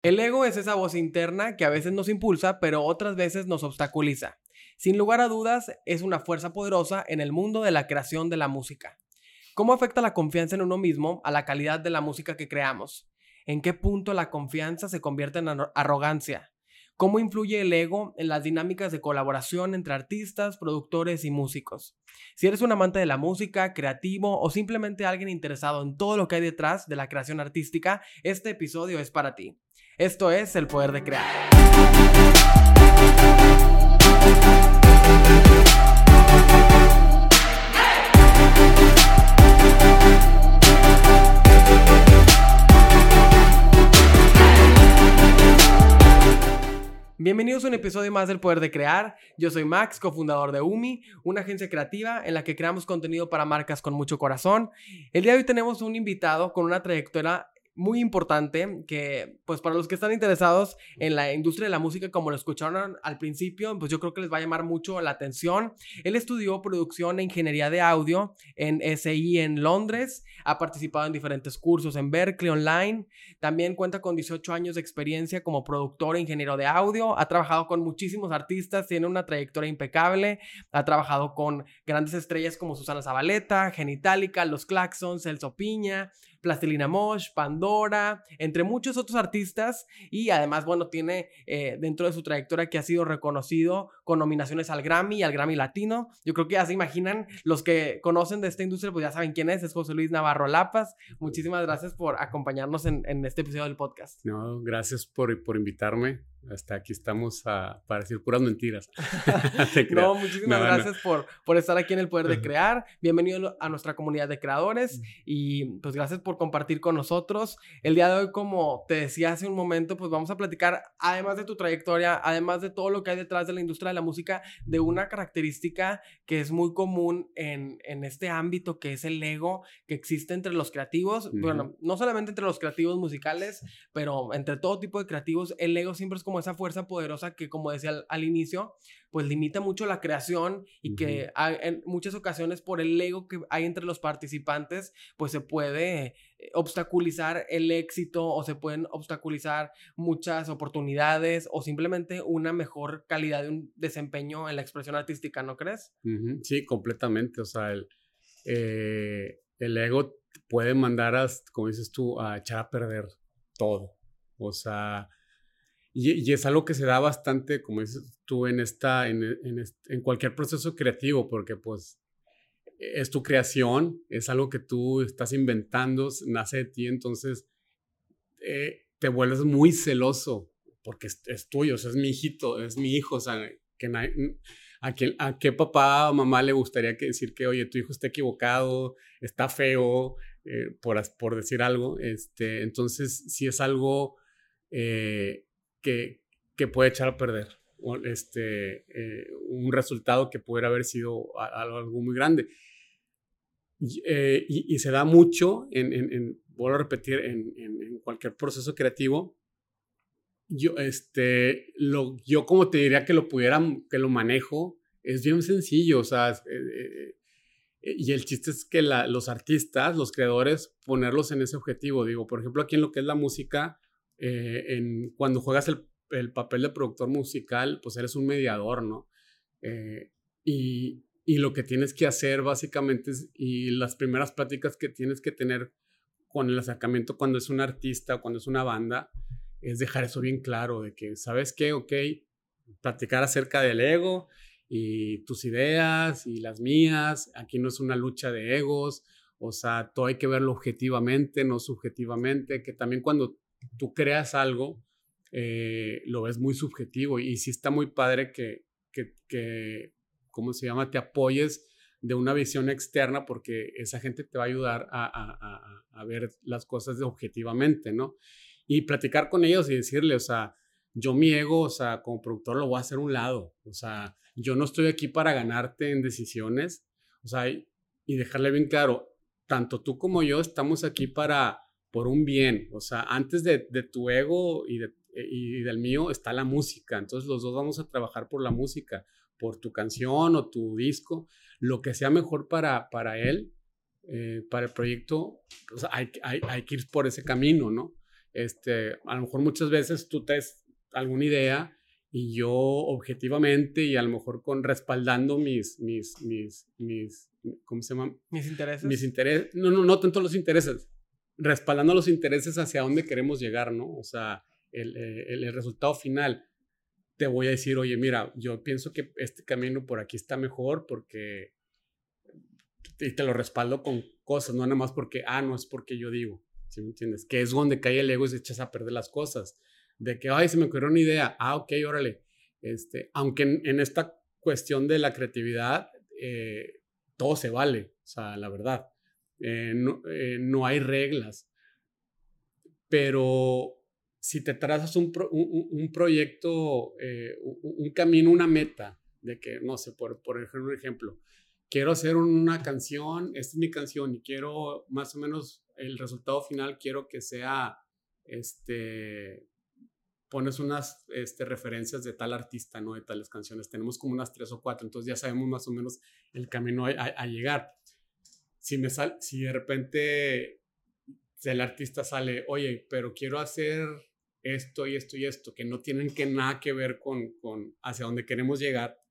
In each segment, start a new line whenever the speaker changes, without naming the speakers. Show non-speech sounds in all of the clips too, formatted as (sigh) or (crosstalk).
El ego es esa voz interna que a veces nos impulsa, pero otras veces nos obstaculiza. Sin lugar a dudas, es una fuerza poderosa en el mundo de la creación de la música. ¿Cómo afecta la confianza en uno mismo a la calidad de la música que creamos? ¿En qué punto la confianza se convierte en arrogancia? ¿Cómo influye el ego en las dinámicas de colaboración entre artistas, productores y músicos? Si eres un amante de la música, creativo o simplemente alguien interesado en todo lo que hay detrás de la creación artística, este episodio es para ti. Esto es El Poder de Crear. Bienvenidos a un episodio más del Poder de Crear. Yo soy Max, cofundador de UMI, una agencia creativa en la que creamos contenido para marcas con mucho corazón. El día de hoy tenemos un invitado con una trayectoria muy importante que, pues para los que están interesados en la industria de la música, como lo escucharon al principio, pues yo creo que les va a llamar mucho la atención. Él estudió producción e ingeniería de audio en SI en Londres, ha participado en diferentes cursos en Berkeley Online, también cuenta con 18 años de experiencia como productor e ingeniero de audio, ha trabajado con muchísimos artistas, tiene una trayectoria impecable, ha trabajado con grandes estrellas como Susana Zabaleta, Genitalica, Los Claxons, Celso Piña, Plastilina Mosh, Pandora, entre muchos otros artistas y además, bueno, tiene eh, dentro de su trayectoria que ha sido reconocido con nominaciones al Grammy y al Grammy Latino. Yo creo que ya se imaginan, los que conocen de esta industria, pues ya saben quién es, es José Luis Navarro Lapas. Muchísimas gracias por acompañarnos en, en este episodio del podcast.
No, gracias por, por invitarme hasta aquí estamos a, para decir puras mentiras. (laughs) (laughs)
no, muchísimas gracias Por, por estar aquí en el Poder de Crear. Bienvenido a nuestra comunidad de creadores y pues gracias por compartir con nosotros. El día de hoy, como te decía hace un momento, pues vamos a platicar, además de tu trayectoria, además de todo lo que hay detrás de la industria de la música, de una característica que es muy común en, en este ámbito, que es el ego que existe entre los creativos. Bueno, no solamente entre los creativos musicales, pero entre todo tipo de creativos, el ego siempre es como esa fuerza poderosa que, como decía al, inicio, pues limita mucho la creación y que en muchas ocasiones por el ego que hay entre los participantes, pues se puede eh, obstaculizar el éxito o se pueden obstaculizar muchas oportunidades o simplemente una mejor calidad de un desempeño en la expresión artística, ¿no crees?
Sí, completamente. O sea, el, eh, el ego puede mandar a, como dices tú, a echar a perder todo. O sea, y, es algo que se da bastante, como dices tú, en, esta, en, en, en, cualquier proceso creativo, porque pues es tu creación, es algo que tú estás inventando, nace de ti, entonces eh, te vuelves muy celoso, porque es, tuyo, o sea, es mi hijito, es mi hijo, o sea, que a, qué, a qué papá o mamá le gustaría que decir que, oye, tu hijo está equivocado, está feo, eh, por, por decir algo, este, entonces si es algo... Eh, que, que puede echar a perder este, eh, un resultado que pudiera haber sido algo muy grande. Eh, y, se da mucho, en, en, vuelvo a repetir, en, en, cualquier proceso creativo. Yo, este, lo, yo como te diría que lo pudiera, que lo manejo, es bien sencillo, o sea, eh, y el chiste es que la, los artistas, los creadores, ponerlos en ese objetivo. Digo, por ejemplo, aquí en lo que es la música, eh, en, cuando juegas el, el, papel de productor musical, pues eres un mediador, ¿no? Eh, y, y, lo que tienes que hacer básicamente es, y las primeras pláticas que tienes que tener con el acercamiento cuando es un artista, cuando es una banda, es dejar eso bien claro, de que, ¿sabes qué? Ok, platicar acerca del ego y tus ideas y las mías, aquí no es una lucha de egos, o sea, todo hay que verlo objetivamente, no subjetivamente, que también cuando tú creas algo, eh, lo ves muy subjetivo y, sí está muy padre que, que, que, ¿cómo se llama?, te apoyes de una visión externa porque esa gente te va a ayudar a, a, ver las cosas objetivamente, ¿no? Y platicar con ellos y decirle, o sea, yo mi ego, o sea, como productor lo voy a hacer un lado, o sea, yo no estoy aquí para ganarte en decisiones, o sea, y dejarle bien claro, tanto tú como yo estamos aquí para por un bien. O sea, antes de, tu ego y, de, y, del mío está la música. Entonces los dos vamos a trabajar por la música, por tu canción o tu disco, lo que sea mejor para, para él, eh, para el proyecto. O sea, hay, hay, hay, que ir por ese camino, ¿no? este, a lo mejor muchas veces tú traes alguna idea y yo objetivamente y a lo mejor con respaldando mis, mis, mis, mis, ¿cómo se llama?
Mis intereses.
Mis intereses, no, no, no tanto los intereses, respaldando los intereses hacia dónde queremos llegar, ¿no? O sea, el, eh, el, el resultado final. Te voy a decir, oye, mira, yo pienso que este camino por aquí está mejor porque, y te lo respaldo con cosas, no nada más porque, ah, no es porque yo digo, ¿sí me entiendes? Que es donde cae el ego y se echas a perder las cosas de que, ay, se me ocurrió una idea, ah, ok, órale. Este, aunque en, esta cuestión de la creatividad, eh, todo se vale, o sea, la verdad, eh, no, eh, no, hay reglas, pero si te trazas un, un, proyecto, un, camino, una meta, de que, no sé, por, por ejemplo, un ejemplo, quiero hacer una canción, esta es mi canción y quiero más o menos el resultado final, quiero que sea, este, pones unas este, referencias de tal artista, ¿no? De tales canciones. Tenemos como unas tres o cuatro, entonces ya sabemos más o menos el camino a, llegar. Si, me sal, si de repente el artista sale, oye, pero quiero hacer esto y esto y esto, que no tienen que nada que ver con, con hacia dónde queremos llegar,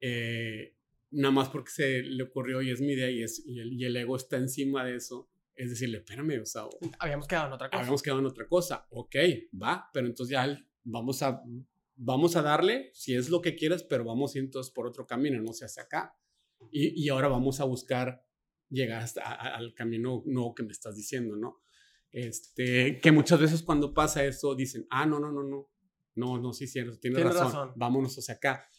eh, nada más porque se le ocurrió y es mi idea y, es, y, el, y el ego está encima de eso, es decirle, espérame, o sea,
habíamos quedado en otra cosa.
Habíamos quedado en otra cosa, ok, va, pero entonces ya vamos a, vamos a darle, si es lo que quieres, pero vamos entonces por otro camino, no se hace acá. Y, y, ahora vamos a buscar llegar hasta al camino nuevo que me estás diciendo, ¿no? Este, que muchas veces cuando pasa eso dicen, ah, no, no, no, no, no, no, sí, cierto, tienes, razón, razón, vámonos hacia acá.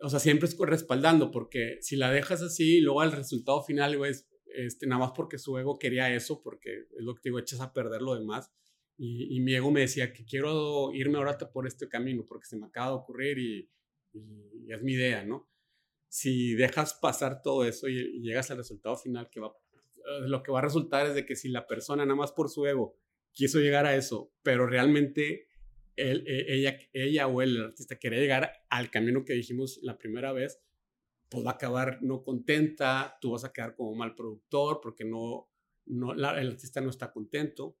O sea, siempre es respaldando, porque si la dejas así, luego el resultado final es, este, nada más porque su ego quería eso, porque es lo que te digo, echas a perder lo demás. Y, mi ego me decía que quiero irme ahora por este camino, porque se me acaba de ocurrir y, es mi idea, ¿no? Si dejas pasar todo eso y, llegas al resultado final, que va, eh, lo que va a resultar es de que si la persona nada más por su ego quiso llegar a eso, pero realmente él, e, ella, ella o él, el artista, quería llegar al camino que dijimos la primera vez, pues va a acabar no contenta, tú vas a quedar como mal productor porque no, no el artista no está contento.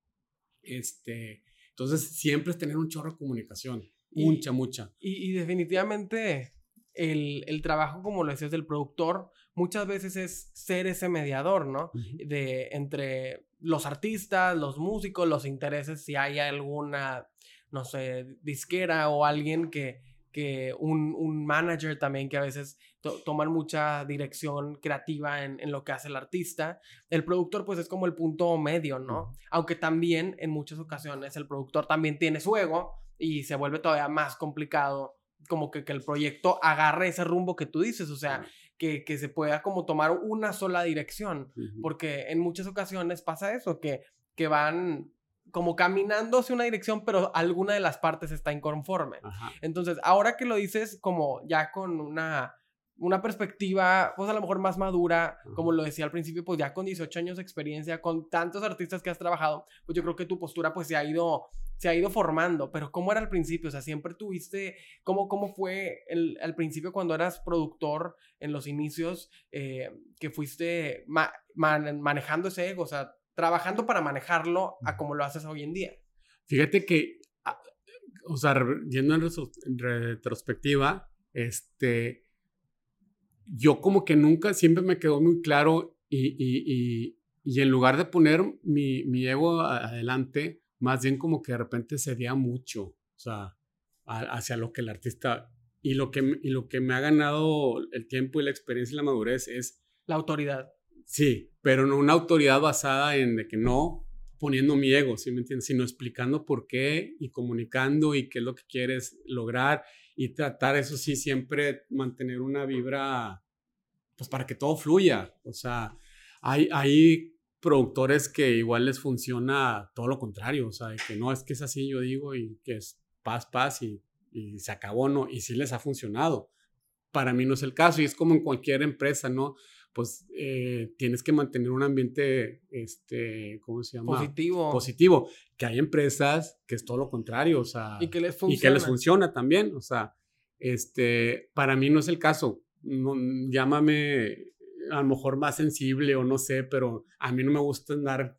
Este, entonces, siempre es tener un chorro de comunicación, mucha, mucha.
Y, definitivamente el, el, trabajo, como lo decías, del productor, muchas veces es ser ese mediador, ¿no? De entre los artistas, los músicos, los intereses, si hay alguna, no sé, disquera o alguien que, que un, un manager también que a veces toman mucha dirección creativa en, en, lo que hace el artista. El productor pues es como el punto medio, ¿no? Aunque también en muchas ocasiones el productor también tiene su ego y se vuelve todavía más complicado como que, que el proyecto agarre ese rumbo que tú dices, o sea, que, que, se pueda como tomar una sola dirección, porque en muchas ocasiones pasa eso, que, que van como caminando hacia una dirección, pero alguna de las partes está inconforme. Entonces, ahora que lo dices como ya con una una perspectiva, pues a lo mejor más madura, como lo decía al principio, pues ya con 18 años de experiencia, con tantos artistas que has trabajado, pues yo creo que tu postura pues se ha ido, se ha ido formando, pero ¿cómo era al principio? O sea, siempre tuviste, ¿cómo, cómo fue el, al principio cuando eras productor en los inicios, eh, que fuiste manejando ese ego, o sea, trabajando para manejarlo a como lo haces hoy en día?
Fíjate que, ah, o sea, yendo en retrospectiva, este yo como que nunca, siempre me quedó muy claro y, y, y, y en lugar de poner mi, mi, ego adelante, más bien como que de repente cedía mucho, o sea, hacia lo que el artista... Y lo, que, y lo que me ha ganado el tiempo y la experiencia y la madurez es...
La autoridad.
Sí, pero no una autoridad basada en de que no poniendo mi ego, ¿sí me entiendes? Sino explicando por qué y comunicando y qué es lo que quieres lograr y tratar, eso sí, siempre mantener una vibra, pues para que todo fluya. O sea, hay, hay productores que igual les funciona todo lo contrario, o sea, que no es que es así, yo digo, y que es paz, paz y, y se acabó, ¿no? Y sí les ha funcionado. Para mí no es el caso y es como en cualquier empresa, ¿no? pues eh, tienes que mantener un ambiente, este, ¿cómo se llama?
Positivo.
Positivo. Que hay empresas que es todo lo contrario, o sea.
Y que les funciona.
Y que les funciona también, o sea, este, para mí no es el caso. No, llámame a lo mejor más sensible o no sé, pero a mí no me gusta andar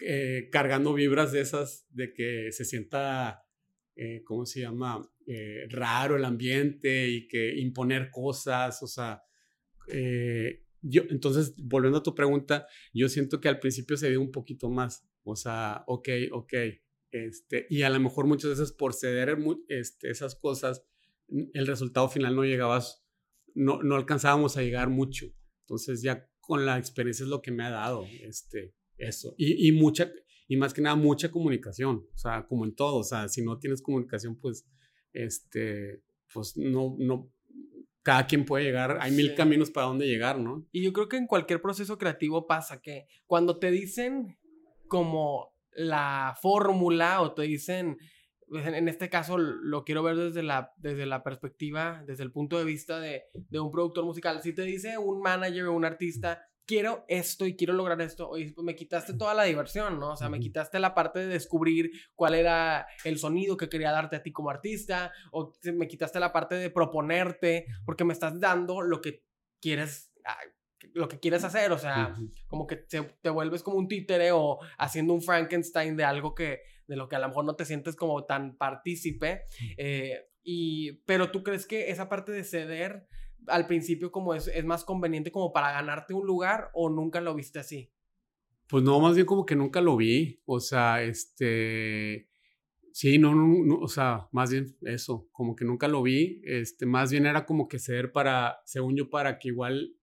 eh, cargando vibras de esas, de que se sienta, eh, ¿cómo se llama? Eh, raro el ambiente y que imponer cosas, o sea, yo, entonces, volviendo a tu pregunta, yo siento que al principio se dio un poquito más, o sea, ok, ok, este, y a lo mejor muchas veces por ceder este, esas cosas, el resultado final no llegaba, no, no alcanzábamos a llegar mucho, entonces ya con la experiencia es lo que me ha dado, este, eso. Y, y, mucha, y más que nada, mucha comunicación. O sea, como en todo. O sea, si no tienes comunicación, pues, este, pues no, no, cada quien puede llegar, hay mil caminos para dónde llegar, ¿no?
Y yo creo que en cualquier proceso creativo pasa que cuando te dicen como la fórmula o te dicen, pues, en este caso lo quiero ver desde la, desde la perspectiva, desde el punto de vista de, de un productor musical, si te dice un manager o un artista, quiero esto y quiero lograr esto, oye, pues me quitaste toda la diversión, ¿no? O sea, me quitaste la parte de descubrir cuál era el sonido que quería darte a ti como artista, o me quitaste la parte de proponerte, porque me estás dando lo que quieres, ah, lo que quieres hacer, o sea, como que te, vuelves como un títere o haciendo un Frankenstein de algo que, de lo que a lo mejor no te sientes como tan partícipe, eh, y, pero tú crees que esa parte de ceder al principio como es, es más conveniente como para ganarte un lugar o nunca lo viste así?
Pues no, más bien como que nunca lo vi. O sea, este. Sí, no, no, o sea, más bien eso, como que nunca lo vi. Este, más bien era como que ceder para, según yo, para que igual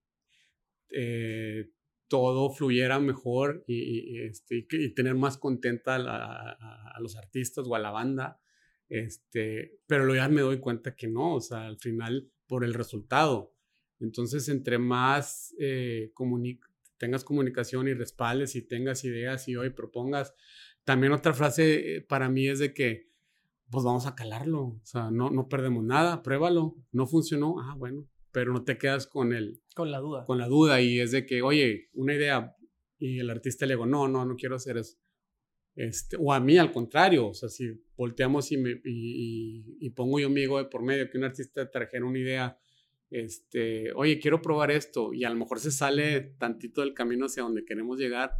eh, todo fluyera mejor y, este, tener más contenta a, los artistas o a la banda. Este, pero luego ya me doy cuenta que no, o sea, al final por el resultado. Entonces, entre más eh, tengas comunicación y respaldes y tengas ideas y hoy propongas, también otra frase eh, para mí es de que, pues vamos a calarlo, o sea, no, no perdemos nada, pruébalo, no funcionó, ah, bueno, pero no te quedas con el...
Con la duda.
Con la duda y es de que, oye, una idea y el artista le digo, no, no, no quiero hacer eso. Este, o a mí al contrario, o sea, si volteamos y, me, y, pongo yo mi ego de por medio, que un artista trajera una idea, este, oye, quiero probar esto, y a lo mejor se sale tantito del camino hacia donde queremos llegar,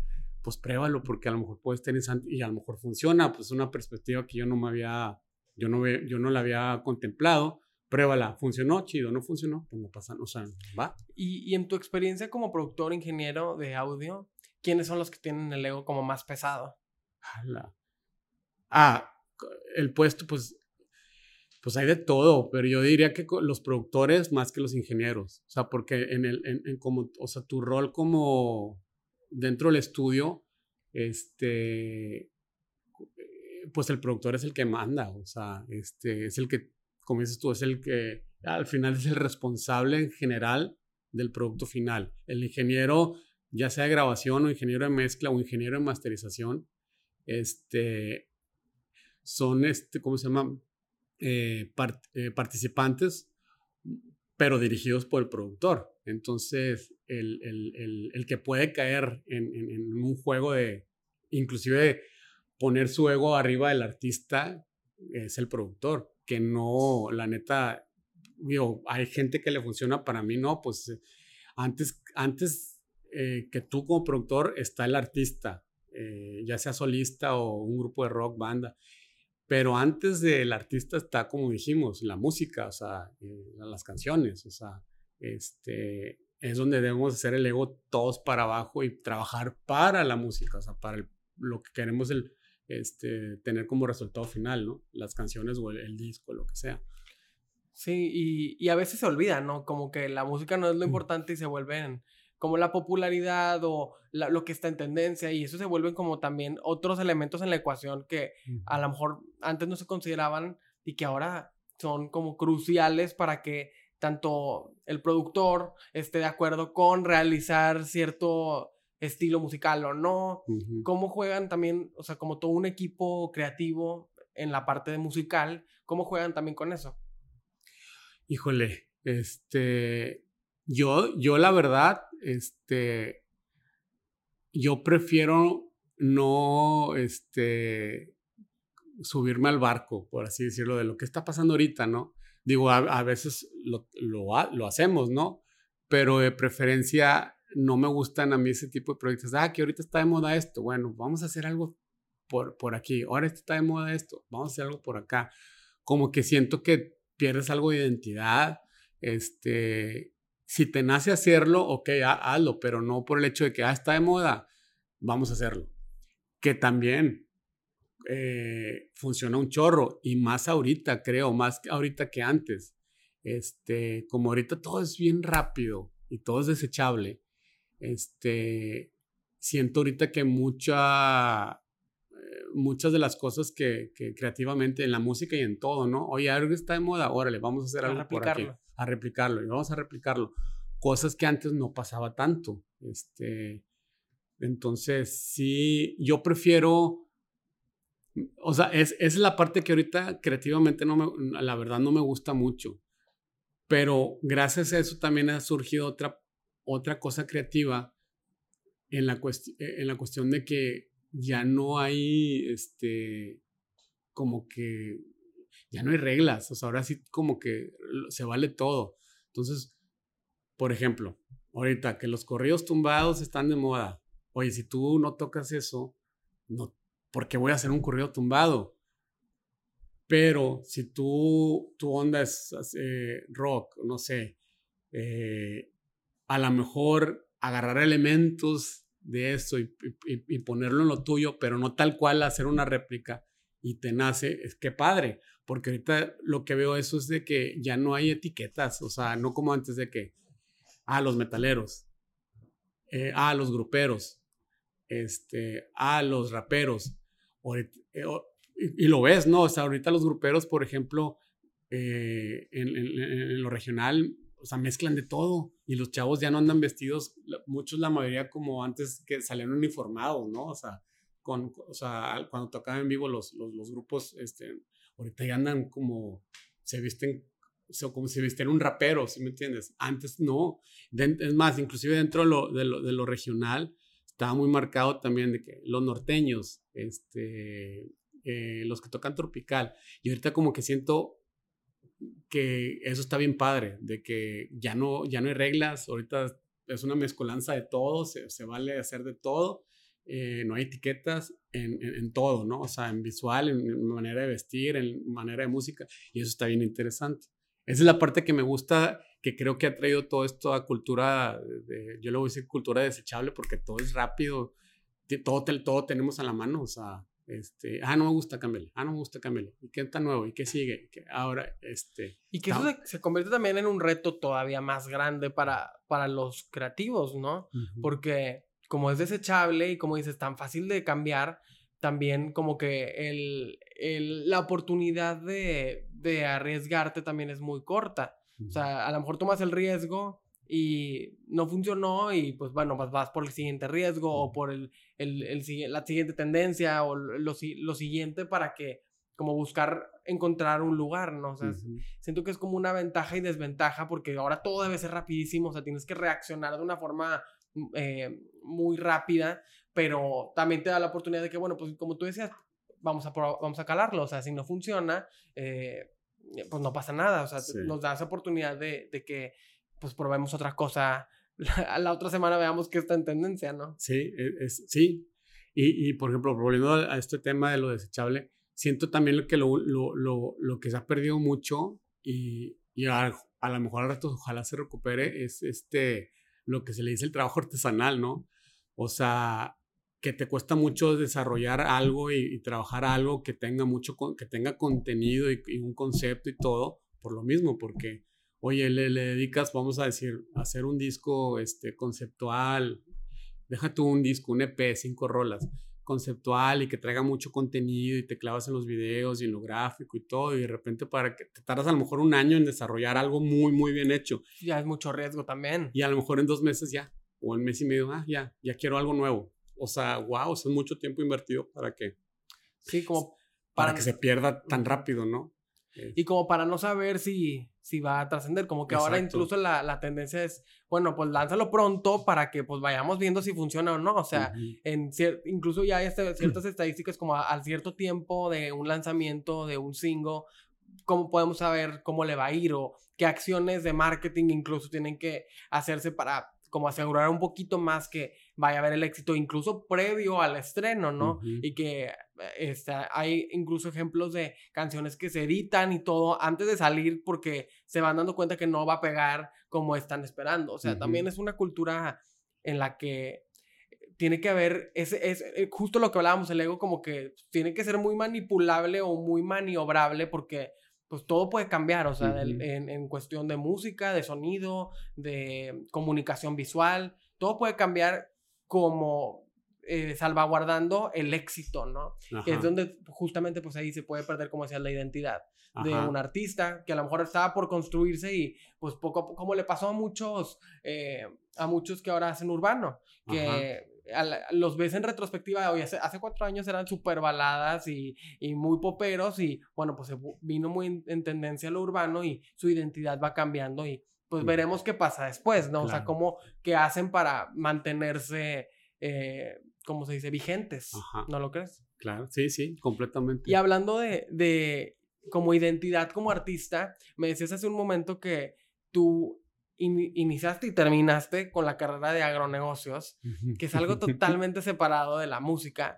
pues pruébalo, porque a lo mejor puede estar interesante y a lo mejor funciona, pues una perspectiva que yo no me había, yo no, yo no la había contemplado, pruébala, funcionó, chido, no funcionó, pues no pasa, o sea, va.
Y, y en tu experiencia como productor, ingeniero de audio, ¿quiénes son los que tienen el ego como más pesado?
Ah, el puesto, pues, pues hay de todo, pero yo diría que los productores más que los ingenieros. O sea, porque en el, en, como, o sea, tu rol como dentro del estudio, este, pues el productor es el que manda, o sea, este, es el que, como dices tú, es el que al final es el responsable en general del producto final. El ingeniero, ya sea de grabación o ingeniero de mezcla o ingeniero de masterización, este, son, este, ¿cómo se llama? Eh, eh, participantes, pero dirigidos por el productor. Entonces, el, el, el, que puede caer en, en, un juego de, inclusive, poner su ego arriba del artista, es el productor, que no, la neta, digo, hay gente que le funciona, para mí no, pues antes, antes eh, que tú como productor está el artista, eh, ya sea solista o un grupo de rock, banda. Pero antes del artista está, como dijimos, la música, o sea, eh, las canciones, o sea, este, es donde debemos hacer el ego todos para abajo y trabajar para la música, o sea, para lo que queremos el, este, tener como resultado final, ¿no? Las canciones o el, disco, lo que sea.
Sí, y, y, a veces se olvida, ¿no? Como que la música no es lo importante y se vuelven como la popularidad o lo que está en tendencia y eso se vuelven como también otros elementos en la ecuación que a lo mejor antes no se consideraban y que ahora son como cruciales para que tanto el productor esté de acuerdo con realizar cierto estilo musical o no, cómo juegan también, o sea, como todo un equipo creativo en la parte de musical, cómo juegan también con eso.
Híjole, este, yo, yo la verdad, este, yo prefiero no, este, subirme al barco, por así decirlo, de lo que está pasando ahorita, ¿no? Digo, a, veces lo, lo, lo, hacemos, ¿no? Pero de preferencia no me gustan a mí ese tipo de proyectos. Ah, que ahorita está de moda esto. Bueno, vamos a hacer algo por, por aquí. Ahora está de moda esto. Vamos a hacer algo por acá. Como que siento que pierdes algo de identidad. Este, si te nace hacerlo, ok, hazlo, pero no por el hecho de que ah, está de moda, vamos a hacerlo. Que también eh, funciona un chorro y más ahorita, creo, más ahorita que antes. Este, como ahorita todo es bien rápido y todo es desechable, este, siento ahorita que mucha, eh, muchas de las cosas que, creativamente en la música y en todo, ¿no? Oye, algo está de moda, órale, vamos a hacer algo por aquí, a replicarlo y vamos a replicarlo. Cosas que antes no pasaba tanto. Este, entonces, sí, yo prefiero o sea, es, es la parte que ahorita creativamente no me, la verdad no me gusta mucho. Pero gracias a eso también ha surgido otra, otra cosa creativa en la, e, en la cuestión de que ya no hay, este, como que, ya no hay reglas. O sea, ahora sí como que se vale todo. Entonces, por ejemplo, ahorita que los corridos tumbados están de moda. Oye, si tú no tocas eso, no, porque voy a hacer un corrido tumbado. Pero si tú, tu onda es eh, rock, no sé, eh, a lo mejor agarrar elementos de eso y, ponerlo en lo tuyo, pero no tal cual hacer una réplica y te nace, es que padre, porque ahorita lo que veo eso es de que ya no hay etiquetas, o sea, no como antes de que, ah, los metaleros, eh, ah, los gruperos, este, ah, los raperos, eh, y, lo ves, ¿no? O sea, ahorita los gruperos, por ejemplo, eh, en, lo regional, o sea, mezclan de todo y los chavos ya no andan vestidos, muchos, la mayoría como antes que salían uniformados, ¿no? O sea, con, o sea cuando tocaban en vivo los, los, grupos, este, ahorita ya andan como, se visten como si vistieran un rapero, ¿sí me entiendes? Antes no. es más, inclusive dentro de lo, de lo, de lo regional, estaba muy marcado también de que los norteños, este, eh, los que tocan tropical, y ahorita como que siento que eso está bien padre, de que ya no, ya no hay reglas, ahorita es una mezcolanza de todo, se, se vale hacer de todo, eh, no hay etiquetas en, en, todo, ¿no? O sea, en visual, en, manera de vestir, en manera de música, y eso está bien interesante. Esa es la parte que me gusta que creo que ha traído todo esto a cultura, yo le voy a decir cultura desechable porque todo es rápido, todo, todo tenemos a la mano, o sea, este, ah, no me gusta, cámbiale, ah, no me gusta, cámbiale, ¿y qué está nuevo? ¿Y qué sigue? ahora, este...
Y que eso se, convierte también en un reto todavía más grande para, para los creativos, ¿no? Porque como es desechable y como dices, tan fácil de cambiar, también como que el, el, la oportunidad de, de arriesgarte también es muy corta. O sea, a lo mejor tomas el riesgo y no funcionó y pues bueno, vas, vas por el siguiente riesgo o por el, el, el, la siguiente tendencia o lo, lo, siguiente para que como buscar encontrar un lugar, ¿no? O sea, siento que es como una ventaja y desventaja porque ahora todo debe ser rapidísimo, o sea, tienes que reaccionar de una forma mm, eh, muy rápida, pero también te da la oportunidad de que, bueno, pues como tú decías, vamos a, vamos a calarlo, o sea, si no funciona, eh, pues no pasa nada, o sea, nos da esa oportunidad de, de, que pues probemos otra cosa, la, la, otra semana veamos que está en tendencia, ¿no?
Sí, e, es, sí. Y, y, por ejemplo, volviendo a, este tema de lo desechable, siento también que lo, lo, lo, lo que se ha perdido mucho y, y a, a, lo mejor al rato ojalá se recupere es este, lo que se le dice el trabajo artesanal, ¿no? O sea, que te cuesta mucho desarrollar algo y, trabajar algo que tenga mucho, que tenga contenido y, un concepto y todo, por lo mismo, porque, oye, le, le, dedicas, vamos a decir, a hacer un disco este, conceptual, deja tú un disco, un EP, cinco rolas, conceptual y que traiga mucho contenido y te clavas en los videos y en lo gráfico y todo, y de repente para que te tardas a lo mejor un año en desarrollar algo muy, muy bien hecho.
Ya es mucho riesgo también.
Y a lo mejor en dos meses ya, o en mes y medio, ah, ya, ya quiero algo nuevo o sea, wow, es mucho tiempo invertido para que...
Sí, como...
Para, que se pierda tan rápido, ¿no?
Y como para no saber si, si va a trascender, como que ahora incluso la, la, tendencia es, bueno, pues lánzalo pronto para que pues vayamos viendo si funciona o no. O sea, en incluso ya hay este, ciertas (clears throat) estadísticas como al cierto tiempo de un lanzamiento, de un single, cómo podemos saber cómo le va a ir o qué acciones de marketing incluso tienen que hacerse para como asegurar un poquito más que vaya a haber el éxito, incluso previo al estreno, ¿no? Y que este, hay incluso ejemplos de canciones que se editan y todo antes de salir porque se van dando cuenta que no va a pegar como están esperando. O sea, también es una cultura en la que tiene que haber, es, es, eh, justo lo que hablábamos, el ego como que tiene que ser muy manipulable o muy maniobrable porque pues todo puede cambiar, o sea, en, en, cuestión de música, de sonido, de comunicación visual, todo puede cambiar como eh, salvaguardando el éxito, ¿no? Que es donde justamente pues ahí se puede perder, como decía, la identidad de un artista que a lo mejor estaba por construirse y pues poco a poco, como le pasó a muchos, eh, a muchos que ahora hacen urbano, que los ves en retrospectiva, hoy hace, cuatro años eran súper baladas y, muy poperos y bueno, pues vino muy en, tendencia lo urbano y su identidad va cambiando y pues veremos qué pasa después, ¿no? O sea, cómo, qué hacen para mantenerse, eh, ¿cómo se dice? Vigentes, ¿no lo crees?
Claro, sí, sí, completamente.
Y hablando de, de como identidad como artista, me decías hace un momento que tú iniciaste y terminaste con la carrera de agronegocios, que es algo (laughs) totalmente separado de la música.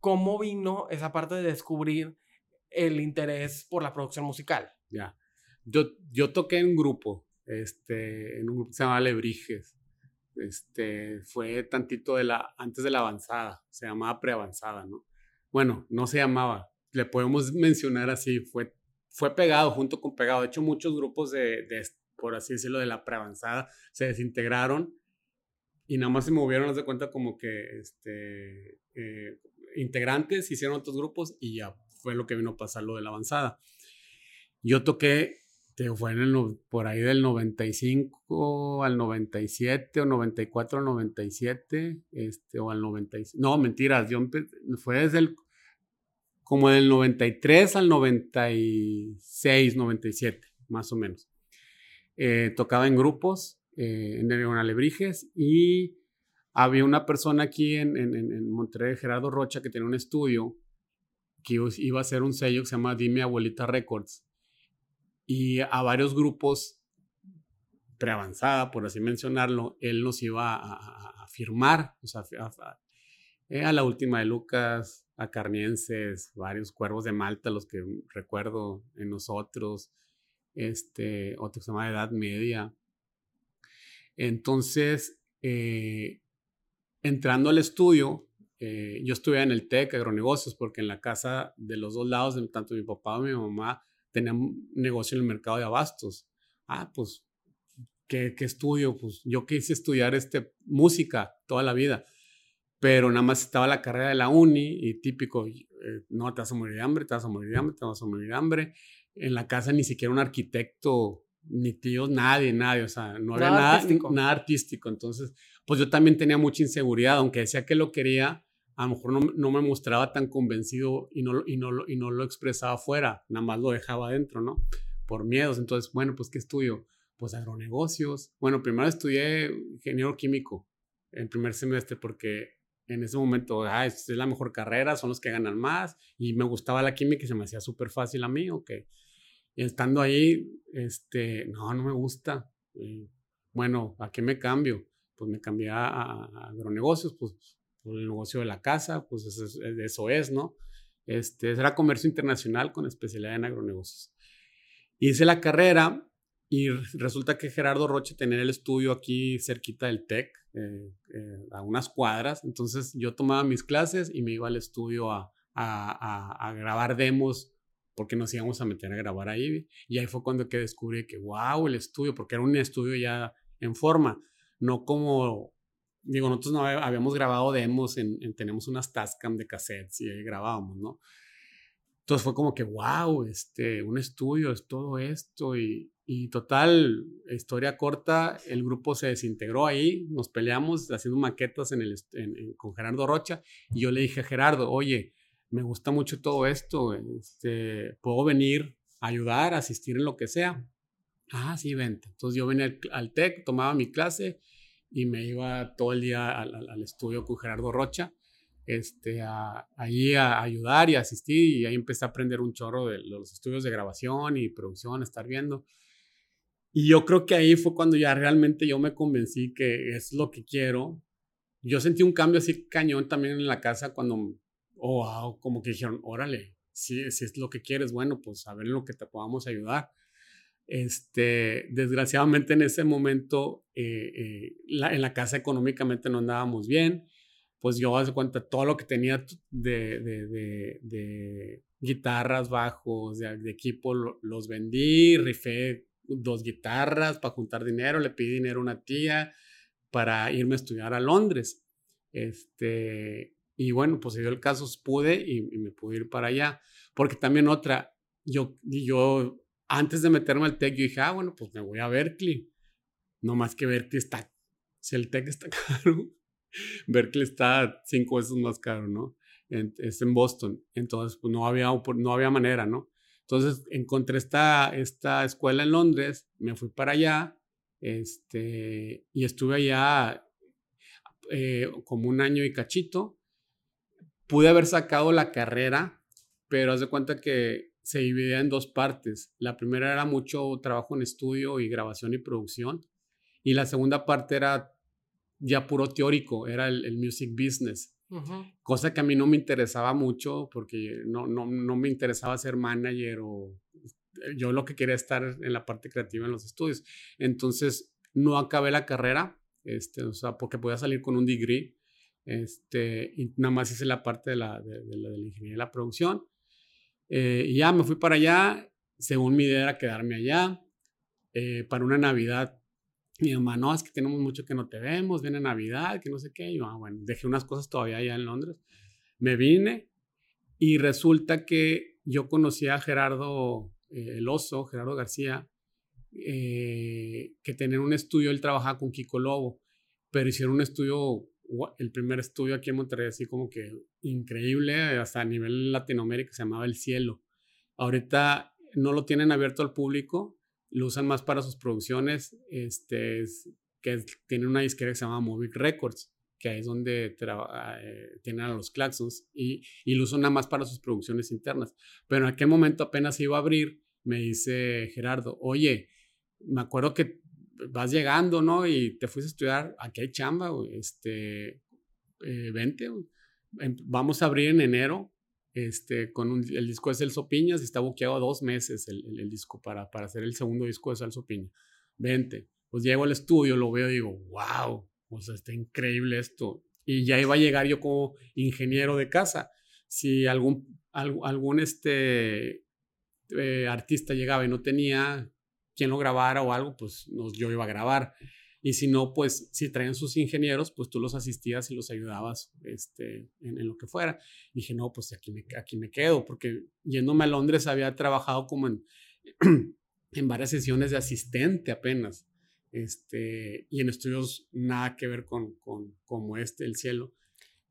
¿Cómo vino esa parte de descubrir el interés por la producción musical?
Ya. Yo, yo toqué en un grupo, este, en un grupo que se llama Lebrijes. Este, fue tantito de la, antes de la avanzada, se llamaba preavanzada, ¿no? Bueno, no se llamaba, le podemos mencionar así, fue, fue pegado junto con pegado. De hecho, muchos grupos de, de, por así decirlo, de la preavanzada, se desintegraron y nada más se movieron, de cuenta, como que este, eh, integrantes hicieron otros grupos y ya fue lo que vino a pasar lo de la avanzada. Yo toqué, te fue en el, por ahí del 95 al 97 o 94 al 97, este, o al 96. No, mentiras, yo fue desde el, como del 93 al 96, 97, más o menos. Eh, tocaba en grupos, eh, en, en Alebrijes, y había una persona aquí en, en, Monterrey, Gerardo Rocha, que tenía un estudio que iba a hacer un sello que se llama Dime Abuelita Records. Y a varios grupos preavanzada, por así mencionarlo, él nos iba a, firmar, o sea, a, eh, a, la última de Lucas, a Carnienses, varios cuervos de Malta, los que recuerdo en nosotros, este, otro se llama Edad Media. Entonces, eh, entrando al estudio, eh, yo estuve en el TEC, agronegocios, porque en la casa de los dos lados, tanto mi papá como mi mamá, tenían negocio en el mercado de abastos. Ah, pues, ¿qué, qué estudio? Pues yo quise estudiar este, música toda la vida, pero nada más estaba la carrera de la uni y típico, eh, no, te vas a morir de hambre, te vas a morir de hambre, te vas a morir de hambre en la casa ni siquiera un arquitecto, ni tíos, nadie, nadie, o sea, no había nada, artístico. nada artístico. Entonces, pues yo también tenía mucha inseguridad, aunque decía que lo quería, a lo mejor no, no me mostraba tan convencido y no, y, no, y no lo expresaba afuera, nada más lo dejaba adentro, ¿no? Por miedos. Entonces, bueno, pues ¿qué estudio? Pues agronegocios. Bueno, primero estudié ingeniero químico en primer semestre porque en ese momento, ah, es la mejor carrera, son los que ganan más y me gustaba la química y se me hacía súper fácil a mí, ok. Y estando ahí, este, no, no me gusta. bueno, ¿a qué me cambio? Pues me cambié a, agronegocios, pues el negocio de la casa, pues eso, es, ¿no? Este, era comercio internacional con especialidad en agronegocios. Hice la carrera y resulta que Gerardo Roche tenía el estudio aquí cerquita del TEC, eh, eh, a unas cuadras. Entonces yo tomaba mis clases y me iba al estudio a, a, a grabar demos porque nos íbamos a meter a grabar ahí. Y ahí fue cuando que descubrí que, wow, el estudio, porque era un estudio ya en forma, no como, digo, nosotros no habíamos grabado demos, en, tenemos unas Tascam de cassettes y ahí grabábamos, ¿no? Entonces fue como que, wow, este, un estudio es todo esto y, y total, historia corta, el grupo se desintegró ahí, nos peleamos haciendo maquetas en el, con Gerardo Rocha y yo le dije a Gerardo, oye, me gusta mucho todo esto, este, puedo venir a ayudar, asistir en lo que sea. Ah, sí, vente. Entonces yo venía al, TEC, tomaba mi clase y me iba todo el día al, estudio con Gerardo Rocha, este, a, allí a ayudar y asistir y ahí empecé a aprender un chorro de los estudios de grabación y producción, estar viendo. Y yo creo que ahí fue cuando ya realmente yo me convencí que es lo que quiero. Yo sentí un cambio así cañón también en la casa cuando, oh, wow, como que dijeron, órale, si, si es lo que quieres, bueno, pues a ver lo que te podamos ayudar. Este, desgraciadamente en ese momento eh, eh, en la casa económicamente no andábamos bien. Pues yo, hace cuenta, todo lo que tenía de, de, de, guitarras, bajos, de, equipo, los vendí, rifé dos guitarras para juntar dinero, le pedí dinero a una tía para irme a estudiar a Londres. Este, y bueno, pues se dio el caso, pude y, me pude ir para allá. Porque también otra, yo, yo antes de meterme al TEC, yo dije, ah, bueno, pues me voy a Berkeley. No más que Berkeley está, si el TEC está (laughs) caro, Berkeley está cinco veces más caro, ¿no? es en Boston. Entonces, pues no había, no había manera, ¿no? Entonces, encontré esta, esta escuela en Londres, me fui para allá, este, y estuve allá eh, como un año y cachito. Pude haber sacado la carrera, pero haz de cuenta que se dividía en dos partes. La primera era mucho trabajo en estudio y grabación y producción. Y la segunda parte era ya puro teórico, era el, music business. Cosa que a mí no me interesaba mucho porque no, no, no me interesaba ser manager o yo lo que quería estar en la parte creativa en los estudios. Entonces no acabé la carrera, este, o sea, porque podía salir con un degree. Este, y nada más hice la parte de la, de, de la ingeniería de la producción. Eh, y ya me fui para allá, según mi idea era quedarme allá eh, para una Navidad. Mi mamá, no, es que tenemos mucho que no te vemos, viene Navidad, que no sé qué. Y yo, ah, bueno, dejé unas cosas todavía allá en Londres. Me vine y resulta que yo conocí a Gerardo eh, El Oso, Gerardo García, que tenía un estudio, él trabajaba con Kiko Lobo, pero hicieron un estudio el primer estudio aquí en Monterrey, así como que increíble, hasta a nivel Latinoamérica, se llamaba El Cielo. Ahorita no lo tienen abierto al público, lo usan más para sus producciones, este, que tiene una disquera que se llama Movic Records, que es donde eh, tienen a los Claxons, y, y lo usan nada más para sus producciones internas. Pero en aquel momento apenas iba a abrir, me dice Gerardo, oye, me acuerdo que vas llegando, ¿no? Y te fuiste a estudiar, aquí hay chamba, este, eh, vente, em, vamos a abrir en enero, este, con el disco de Celso Piñas está buqueado dos meses el, el, disco para, para hacer el segundo disco de Celso Piña. Vente, pues llego al estudio, lo veo y digo, wow, o sea, está increíble esto. Y ya iba a llegar yo como ingeniero de casa. Si algún, algún, este, eh, artista llegaba y no tenía quien lo grabara o algo, pues nos, yo iba a grabar. Y si no, pues si traían sus ingenieros, pues tú los asistías y los ayudabas este, en, lo que fuera. dije, no, pues aquí me, aquí me quedo, porque yéndome a Londres había trabajado como en, (clears throat) en varias sesiones de asistente apenas. Este, y en estudios nada que ver con, con como este, el cielo.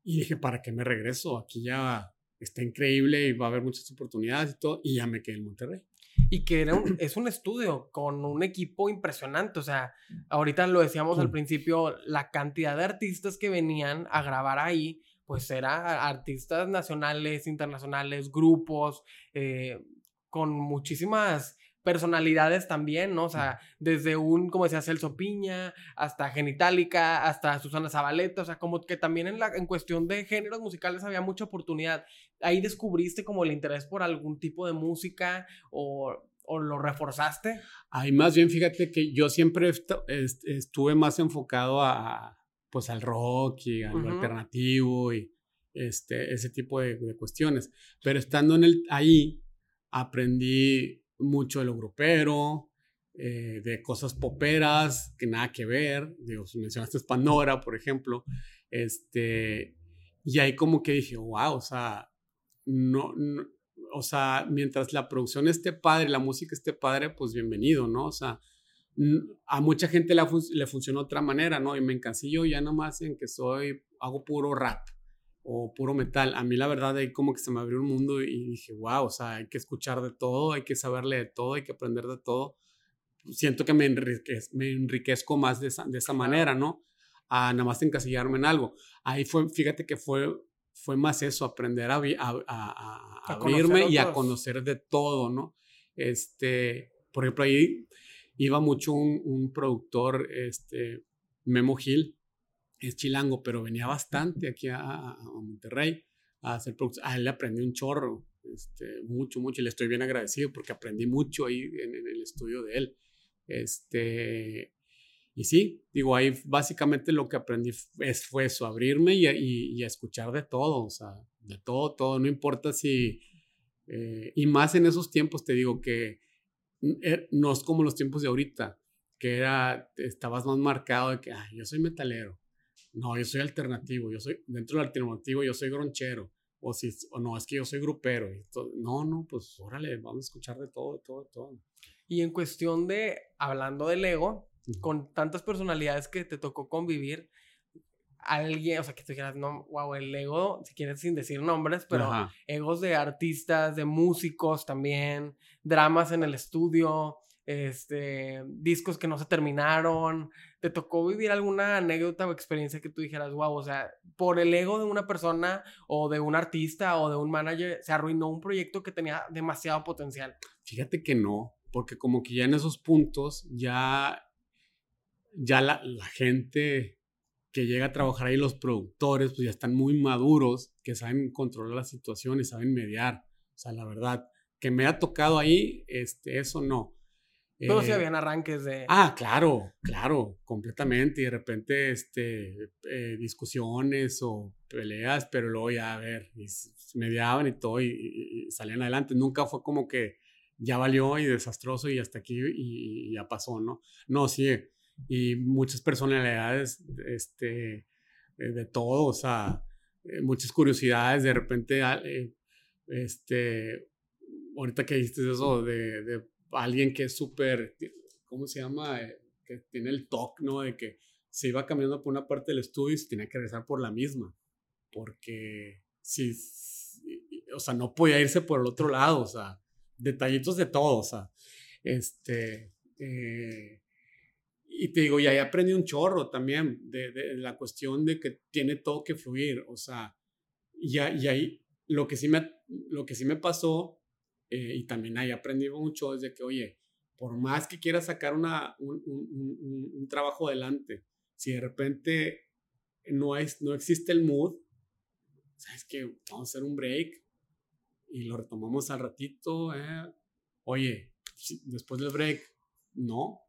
Y dije, ¿para qué me regreso? Aquí ya está increíble y va a haber muchas oportunidades y todo. Y ya me quedé en Monterrey
y que era (clears throat) es un estudio con un equipo impresionante. O sea, ahorita lo decíamos al principio, la cantidad de artistas que venían a grabar ahí, pues era artistas nacionales, internacionales, grupos, eh, con muchísimas personalidades también, ¿no? O sea, desde un, como decía Celso Piña, hasta Genitalica, hasta Susana Zabaleta, o sea, como que también en, la, en cuestión de géneros musicales había mucha oportunidad. Ahí descubriste como el interés por algún tipo de música o, o lo reforzaste.
Ahí más bien, fíjate que yo siempre estuve más enfocado a, pues al rock y al alternativo y este, ese tipo de, de, cuestiones. Pero estando en el, ahí, aprendí mucho de lo grupero, eh, de cosas poperas que nada que ver. Digo, mencionaste Pandora, por ejemplo. Este, y ahí como que dije, wow, o sea, no, o sea, mientras la producción esté padre, la música esté padre, pues bienvenido, ¿no? O sea, a mucha gente le, le funcionó de otra manera, ¿no? Y me encasillo ya nomás en que soy, hago puro rap o puro metal. A mí la verdad ahí como que se me abrió un mundo y dije, wow, o sea, hay que escuchar de todo, hay que saberle de todo, hay que aprender de todo. Siento que me, me enriquezco más de esa, de esa manera, ¿no? A nada más encasillarme en algo. Ahí fue, fíjate que fue, fue más eso, aprender a, a, a, abrirme y a conocer de todo, ¿no? Este, por ejemplo, ahí iba mucho un, un productor, este, Memo Gil, es chilango, pero venía bastante aquí a, Monterrey a hacer producción. A él le aprendí un chorro, este, mucho, mucho, y le estoy bien agradecido porque aprendí mucho ahí en, en el estudio de él. Este, y sí, digo, ahí básicamente lo que aprendí es, fue eso, abrirme y, y, y, escuchar de todo, o sea, de todo, todo, no importa si, eh, y más en esos tiempos te digo que er, no es como los tiempos de ahorita, que era, estabas más marcado de que, ay, yo soy metalero, no, yo soy alternativo, yo soy, dentro del alternativo yo soy gronchero, o si, o no, es que yo soy grupero, y todo, no, no, pues órale, vamos a escuchar de todo, de todo, de todo.
Y en cuestión de, hablando del ego, con tantas personalidades que te tocó convivir, alguien, o sea, que tú dijeras, no, wow, el ego, si quieres sin decir nombres, pero Ajá. egos de artistas, de músicos también, dramas en el estudio, este, discos que no se terminaron. ¿Te tocó vivir alguna anécdota o experiencia que tú dijeras, wow, o sea, por el ego de una persona o de un artista o de un manager se arruinó un proyecto que tenía demasiado potencial?
Fíjate que no, porque como que ya en esos puntos ya, ya la, la gente que llega a trabajar ahí, los productores, pues ya están muy maduros, que saben controlar la situación y saben mediar. O sea, la verdad, que me ha tocado ahí, este, eso no.
Pero eh, sí habían arranques de...
Ah, claro, claro, completamente. Y de repente, este, eh, discusiones o peleas, pero luego ya, a ver, y mediaban y todo y, y, salían adelante. Nunca fue como que ya valió y desastroso y hasta aquí y, y ya pasó, ¿no? No, sí, y muchas personalidades, este, de todo, o sea, eh, muchas curiosidades, de repente, eh, este, ahorita que dijiste eso, de, de alguien que es súper, ¿cómo se llama? Eh, que tiene el toque, ¿no? De que se iba cambiando por una parte del estudio y se tenía que regresar por la misma, porque sí, o sea, no podía irse por el otro lado, o sea, detallitos de todo, o sea, este, eh, y te digo, y ahí aprendí un chorro también de, de, la cuestión de que tiene todo que fluir, o sea, y, y ahí lo que sí me, lo que sí me pasó, eh, y también ahí aprendí mucho, es de que, oye, por más que quieras sacar una, un, un, un, un, trabajo adelante, si de repente no, es, no existe el mood, ¿sabes qué? Vamos a hacer un break y lo retomamos al ratito, ¿eh? Oye, después del break, no,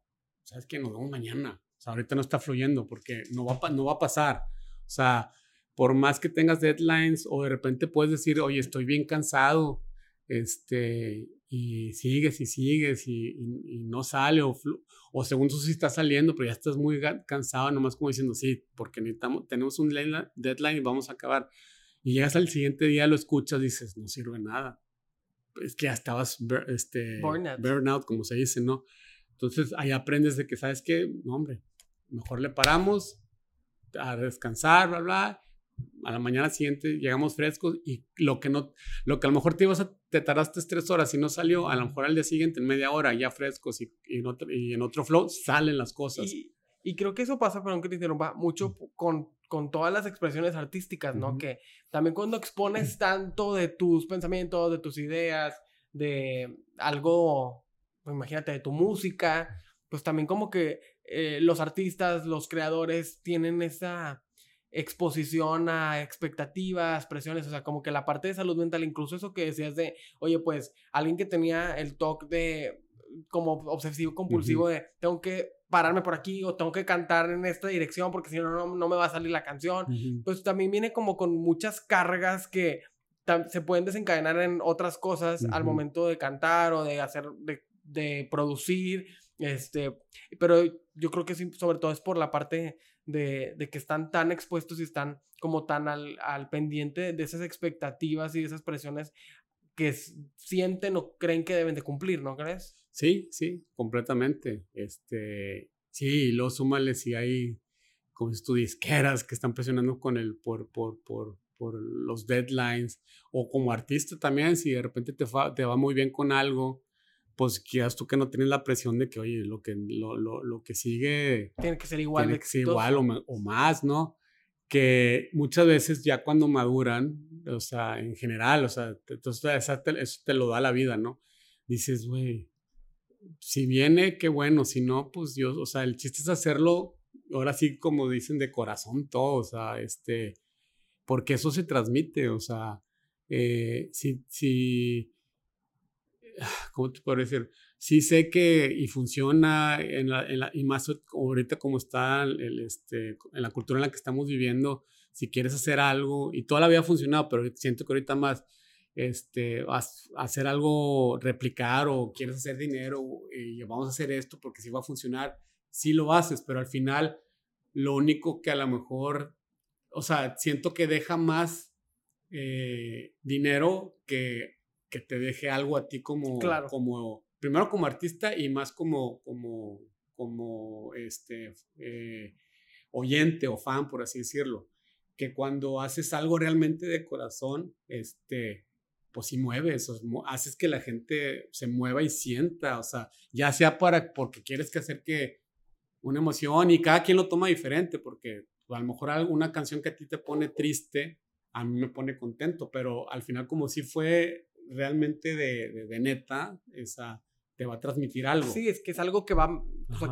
¿sabes qué? Nos vemos mañana. O sea, ahorita no está fluyendo porque no va, no va a pasar. O sea, por más que tengas deadlines o de repente puedes decir, oye, estoy bien cansado, este, y sigues y sigues y, y, y no sale, o, o según tú sí está saliendo, pero ya estás muy cansado, nomás como diciendo, sí, porque necesitamos, tenemos un deadline y vamos a acabar. Y llegas al siguiente día, lo escuchas, dices, no sirve nada. Es que ya estabas, este, burnout. burnout, como se dice, ¿no? Entonces ahí aprendes de que, ¿sabes qué? No, hombre, mejor le paramos a descansar, bla, bla. A la mañana siguiente llegamos frescos y lo que no, lo que a lo mejor te ibas a, te tardaste tres horas y no salió, a lo mejor al día siguiente en media hora ya frescos y, y, en, otro, y en otro flow salen las cosas.
Y, y creo que eso pasa, perdón que te interrumpa, mucho con, con todas las expresiones artísticas, ¿no? Uh -huh. Que también cuando expones (clears throat) tanto de tus pensamientos, de tus ideas, de algo pues imagínate, de tu música, pues también como que eh, los artistas, los creadores tienen esa exposición a expectativas, presiones, o sea, como que la parte de salud mental, incluso eso que decías de, oye, pues alguien que tenía el toque de como obsesivo compulsivo uh -huh. de tengo que pararme por aquí o tengo que cantar en esta dirección porque si no, no, no me va a salir la canción, uh -huh. pues también viene como con muchas cargas que se pueden desencadenar en otras cosas uh -huh. al momento de cantar o de hacer, de de producir, este, pero yo creo que sí, sobre todo es por la parte de, de que están tan expuestos y están como tan al, al, pendiente de esas expectativas y de esas presiones que sienten o creen que deben de cumplir, ¿no crees?
Sí, sí, completamente. Este, sí, lo súmale si hay como tu disqueras que están presionando con el por, por, por, por los deadlines o como artista también, si de repente te, fa, te va muy bien con algo, pues quieras tú que no tienes la presión de que, oye, lo que, lo, lo, lo que sigue...
Tiene que ser igual.
Tiene que ser igual o, o, más, ¿no? Que muchas veces ya cuando maduran, o sea, en general, o sea, entonces eso te, eso te lo da la vida, ¿no? Dices, güey, si viene, qué bueno, si no, pues Dios, o sea, el chiste es hacerlo, ahora sí, como dicen, de corazón todo, o sea, este, porque eso se transmite, o sea, eh, si, si, (sighs) ¿cómo te puedo decir? Sí sé que y funciona en la, en la, y más ahorita como está el, este, en la cultura en la que estamos viviendo, si quieres hacer algo, y toda la vida ha funcionado, pero siento que ahorita más, este, hacer algo, replicar o quieres hacer dinero y vamos a hacer esto porque si va a funcionar, sí lo haces, pero al final lo único que a lo mejor, o sea, siento que deja más eh, dinero que, que te deje algo a ti como, como, primero como artista y más como, como, como, este, eh, oyente o fan, por así decirlo que cuando haces algo realmente de corazón, este, pues sí mueves, haces que la gente se mueva y sienta, o sea, ya sea para, porque quieres que hacer que una emoción y cada quien lo toma diferente, porque a lo mejor alguna canción que a ti te pone triste, a mí me pone contento, pero al final como si fue realmente de, de, neta, esa te va a transmitir algo.
Sí, es que es algo que va,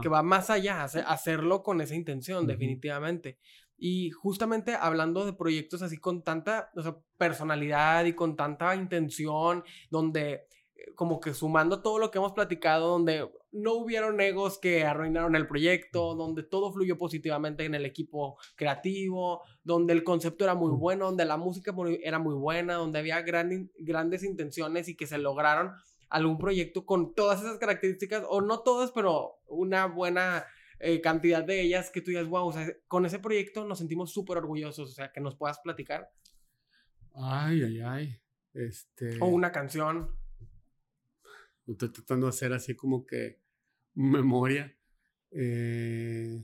que va más allá, hacerlo con esa intención, definitivamente. Y justamente hablando de proyectos así con tanta personalidad y con tanta intención, donde como que sumando todo lo que hemos platicado, donde no hubieron egos que arruinaron el proyecto, donde todo fluyó positivamente en el equipo creativo, donde el concepto era muy bueno, donde la música era muy buena, donde había grandes intenciones y que se lograron algún proyecto con todas esas características, o no todas, pero una buena eh, cantidad de ellas que tú digas, wow, o sea, con ese proyecto nos sentimos súper orgullosos, o sea, que nos puedas platicar.
Ay, ay, ay. Este...
O una canción.
Estoy tratando de hacer así como que memoria. Eh,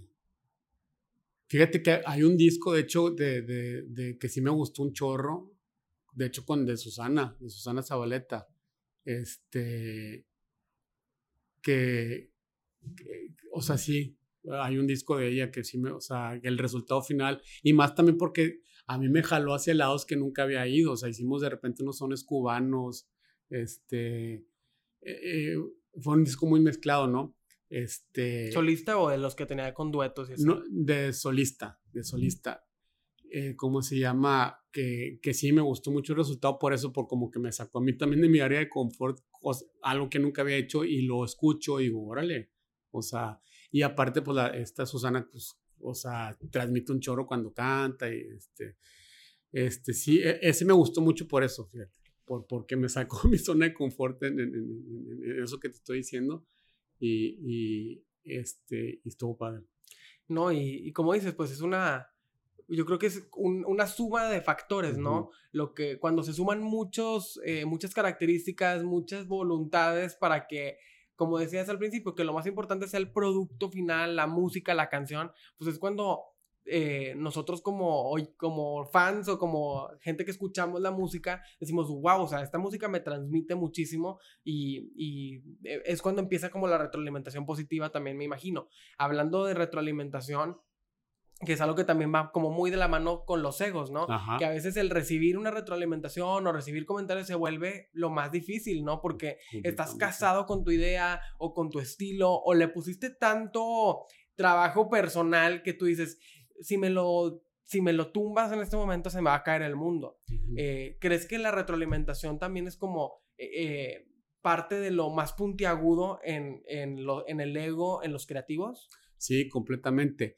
fíjate que hay un disco, de hecho, de, que sí me gustó un chorro. De hecho, con de Susana, de Susana Zabaleta. Este. que, o sea, sí, hay un disco de ella que sí me, o sea, el resultado final, y más también porque a mí me jaló hacia lados que nunca había ido, o sea, hicimos de repente unos sones cubanos, este, eh, fue un disco muy mezclado, ¿no? Este...
¿Solista o de los que tenía con duetos?
Y No, de solista, de solista. Eh, ¿Cómo se llama? Que, que sí me gustó mucho el resultado por eso, por como que me sacó a mí también de mi área de confort, algo que nunca había hecho y lo escucho y digo, órale, o sea, y aparte, pues la, esta Susana, pues, o sea, transmite un chorro cuando canta y este, este, sí, e, ese me gustó mucho por eso, fíjate, por, porque me sacó (laughs) mi zona de confort en, eso que te estoy diciendo y, y este, y estuvo padre.
No, y, y, como dices, pues es una, yo creo que es una suma de factores, ¿no? Lo que cuando se suman muchos, eh, muchas características, muchas voluntades para que como decías al principio, que lo más importante es el producto final, la música, la canción, pues es cuando eh, nosotros como, como fans o como gente que escuchamos la música, decimos, wow, o sea, esta música me transmite muchísimo y, y, eh, es cuando empieza como la retroalimentación positiva también, me imagino. Hablando de retroalimentación, que es algo que también va como muy de la mano con los egos, ¿no? Que a veces el recibir una retroalimentación o recibir comentarios se vuelve lo más difícil, ¿no? Porque estás casado con tu idea o con tu estilo o le pusiste tanto trabajo personal que tú dices, si me lo, si me lo tumbas en este momento se me va a caer el mundo. Eh, ¿Crees que la retroalimentación también es como... Eh, parte de lo más puntiagudo en, en, lo, en el ego, en los creativos?
Sí, completamente.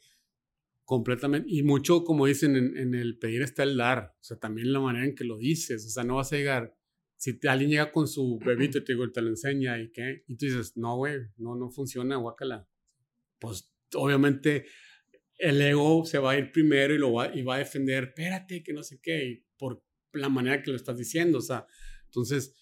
Completamente. Y mucho, como dicen, en, el pedir está el dar. O sea, también la manera en que lo dices. O sea, no vas a llegar. Si alguien llega con su bebito y te, te lo enseña y qué, y tú dices, no, güey, no, no funciona, guácala. Pues obviamente el ego se va a ir primero y, lo va, y va a defender, espérate, que no sé qué, por la manera que lo estás diciendo. O sea, entonces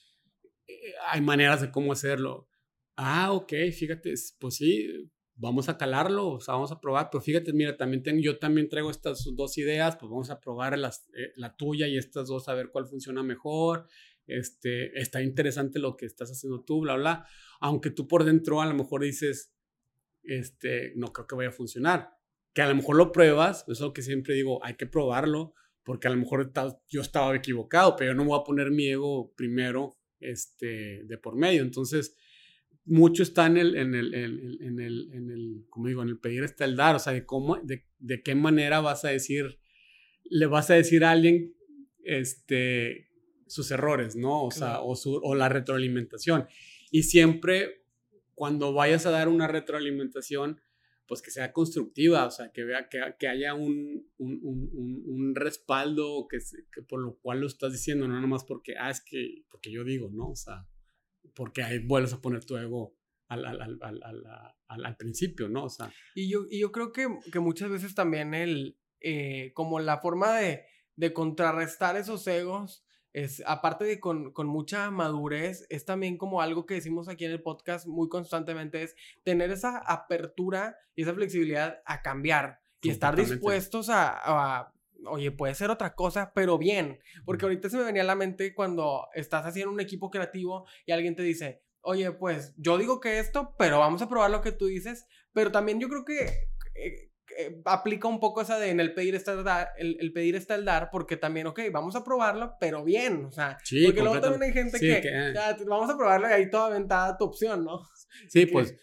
eh, hay maneras de cómo hacerlo. Ah, ok, fíjate, pues sí, vamos a calarlo, o sea, vamos a probar, pero fíjate, mira, también tengo, yo también traigo estas dos ideas, pues vamos a probar las, eh, la tuya y estas dos a ver cuál funciona mejor, este, está interesante lo que estás haciendo tú, bla, bla, aunque tú por dentro a lo mejor dices, este, no creo que vaya a funcionar, que a lo mejor lo pruebas, eso es lo que siempre digo, hay que probarlo, porque a lo mejor yo estaba equivocado, pero yo no voy a poner mi ego primero, este, de por medio, entonces, mucho está en el, en el, en el, en el, como digo, en el pedir está el dar, o sea, de cómo, de, de qué manera vas a decir, le vas a decir a alguien, este, sus errores, ¿no? O sea, o, su, o la retroalimentación. Y siempre, cuando vayas a dar una retroalimentación, pues que sea constructiva, o sea, que vea que, que haya un, un, un, un respaldo que, que, por lo cual lo estás diciendo, no nomás porque, ah, es que, porque yo digo, ¿no? O sea, porque ahí vuelves a poner tu ego al, al, al, al, principio, ¿no? O sea.
Y yo, y yo creo que, que muchas veces también el, eh, como la forma de, de contrarrestar esos egos, es, aparte de con, con, mucha madurez, es también como algo que decimos aquí en el podcast muy constantemente, es tener esa apertura y esa flexibilidad a cambiar y estar dispuestos a, a, oye, puede ser otra cosa, pero bien, porque ahorita se me venía a la mente cuando estás haciendo un equipo creativo y alguien te dice, oye, pues yo digo que esto, pero vamos a probar lo que tú dices, pero también yo creo que... Eh, eh, aplica un poco esa de en el pedir está el dar, el, pedir está el dar, porque también, ok, vamos a probarlo, pero bien, o sea, porque luego también hay gente que, ya, vamos a probarlo y ahí toda aventada tu opción, ¿no?
Sí, pues.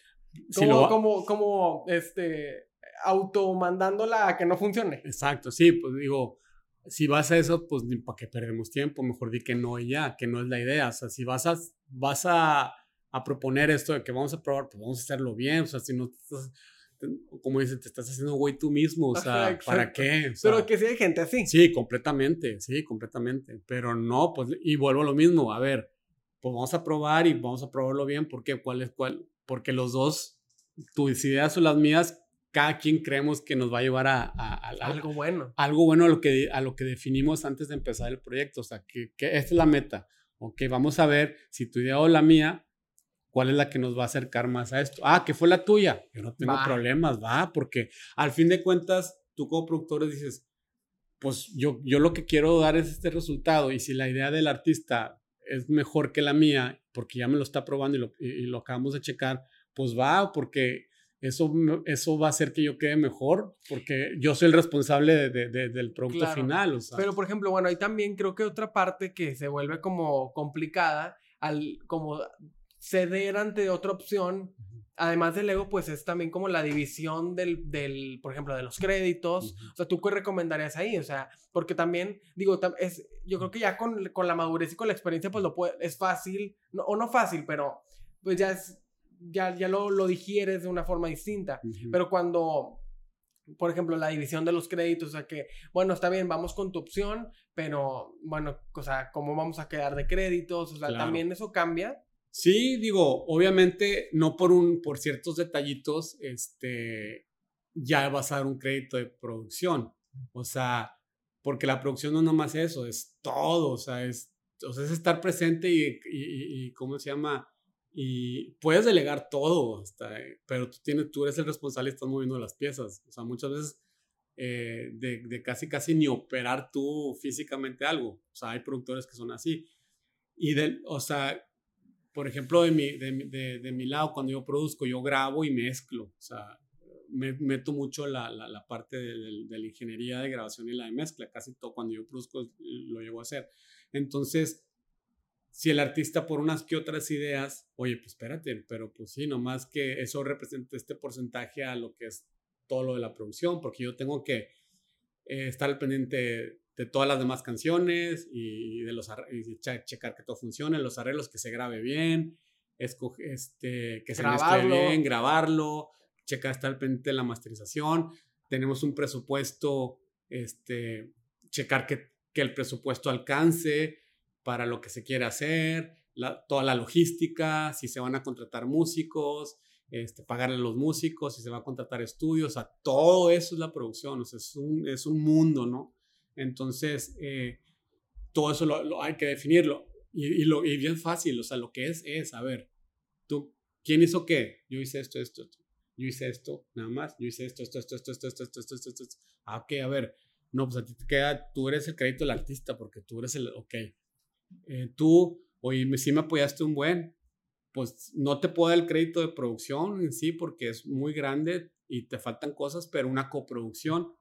Como, como, como, este, automandándola a que no funcione.
Exacto, sí, pues digo, si vas a eso, pues ni para qué perdemos tiempo, mejor di que no y ya, que no es la idea, o sea, si vas a, vas a, a proponer esto de que vamos a probar, pues vamos a hacerlo bien, o sea, si no como dices, te estás haciendo güey tú mismo, o sea, ¿para qué?
pero que sí hay gente así.
Sí, completamente, sí, completamente. Pero no, pues, y vuelvo a lo mismo, a ver, pues vamos a probar y vamos a probarlo bien, ¿por qué? ¿Cuál es cuál? Porque los dos, tus ideas o las mías, cada quien creemos que nos va a llevar a,
algo bueno.
Algo bueno a lo, que, a lo que definimos antes de empezar el proyecto, o sea, que, que esta es la meta. Ok, vamos a ver si tu idea o la mía ¿Cuál es la que nos va a acercar más a esto? Ah, que fue la tuya. Yo no tengo problemas, va, porque al fin de cuentas, tú como productor dices, pues yo, yo lo que quiero dar es este resultado y si la idea del artista es mejor que la mía, porque ya me lo está probando y lo, y, lo acabamos de checar, pues va, porque eso, eso va a hacer que yo quede mejor, porque yo soy el responsable de, de, del producto final. O sea.
Pero, por ejemplo, bueno, ahí también creo que otra parte que se vuelve como complicada, al como ceder ante otra opción, además del ego, pues es también como la división del, del por ejemplo, de los créditos. O sea, ¿tú qué recomendarías ahí? O sea, porque también, digo, es, yo creo que ya con, con la madurez y con la experiencia, pues lo puede, es fácil, no, o no fácil, pero pues ya es, ya, ya lo, lo digieres de una forma distinta. Pero cuando, por ejemplo, la división de los créditos, o sea que, bueno, está bien, vamos con tu opción, pero bueno, o sea, ¿cómo vamos a quedar de créditos? O sea, también eso cambia.
Sí, digo, obviamente no por, un, por ciertos detallitos, este, ya vas a dar un crédito de producción. O sea, porque la producción no nomás eso, es todo, o sea, es, o sea, es estar presente y, y, ¿cómo se llama? Y puedes delegar todo, hasta, pero tú, tienes, tú eres el responsable y estás moviendo las piezas. O sea, muchas veces eh, de, de, casi, casi ni operar tú físicamente algo. O sea, hay productores que son así. Y, de, o sea, por ejemplo, de mi, de, de, mi lado, cuando yo produzco, yo grabo y mezclo. O sea, me, meto mucho la, la, la parte de, la ingeniería de grabación y la de mezcla. Casi todo cuando yo produzco lo llevo a hacer. Entonces, si el artista por unas que otras ideas, oye, pues espérate, pero pues sí, nomás que eso represente este porcentaje a lo que es todo lo de la producción, porque yo tengo que eh, estar al pendiente de todas las demás canciones y de los y checar que todo funcione, los arreglos que se grabe bien, este, que se mezcle bien, grabarlo, checar estar pendiente de la masterización, tenemos un presupuesto, este, checar que, que el presupuesto alcance para lo que se quiere hacer, la, toda la logística, si se van a contratar músicos, este, pagarle a los músicos, si se va a contratar estudios, o sea, todo eso es la producción, o sea, es un, es un mundo, ¿no? Entonces, eh, todo eso lo, hay que definirlo. Y, y, lo, y bien fácil, o sea, lo que es, es, a ver, tú, ¿quién hizo qué? Yo hice esto, esto, esto. Yo hice esto, nada más. Yo hice esto, esto, esto, esto, esto, esto, esto, esto, esto, esto. Ah, ok, a ver. No, pues a ti te queda, tú eres el crédito del artista porque tú eres el, ok. Eh, tú, oye, sí me apoyaste un buen, pues no te puedo dar el crédito de producción en sí porque es muy grande y te faltan cosas, pero una coproducción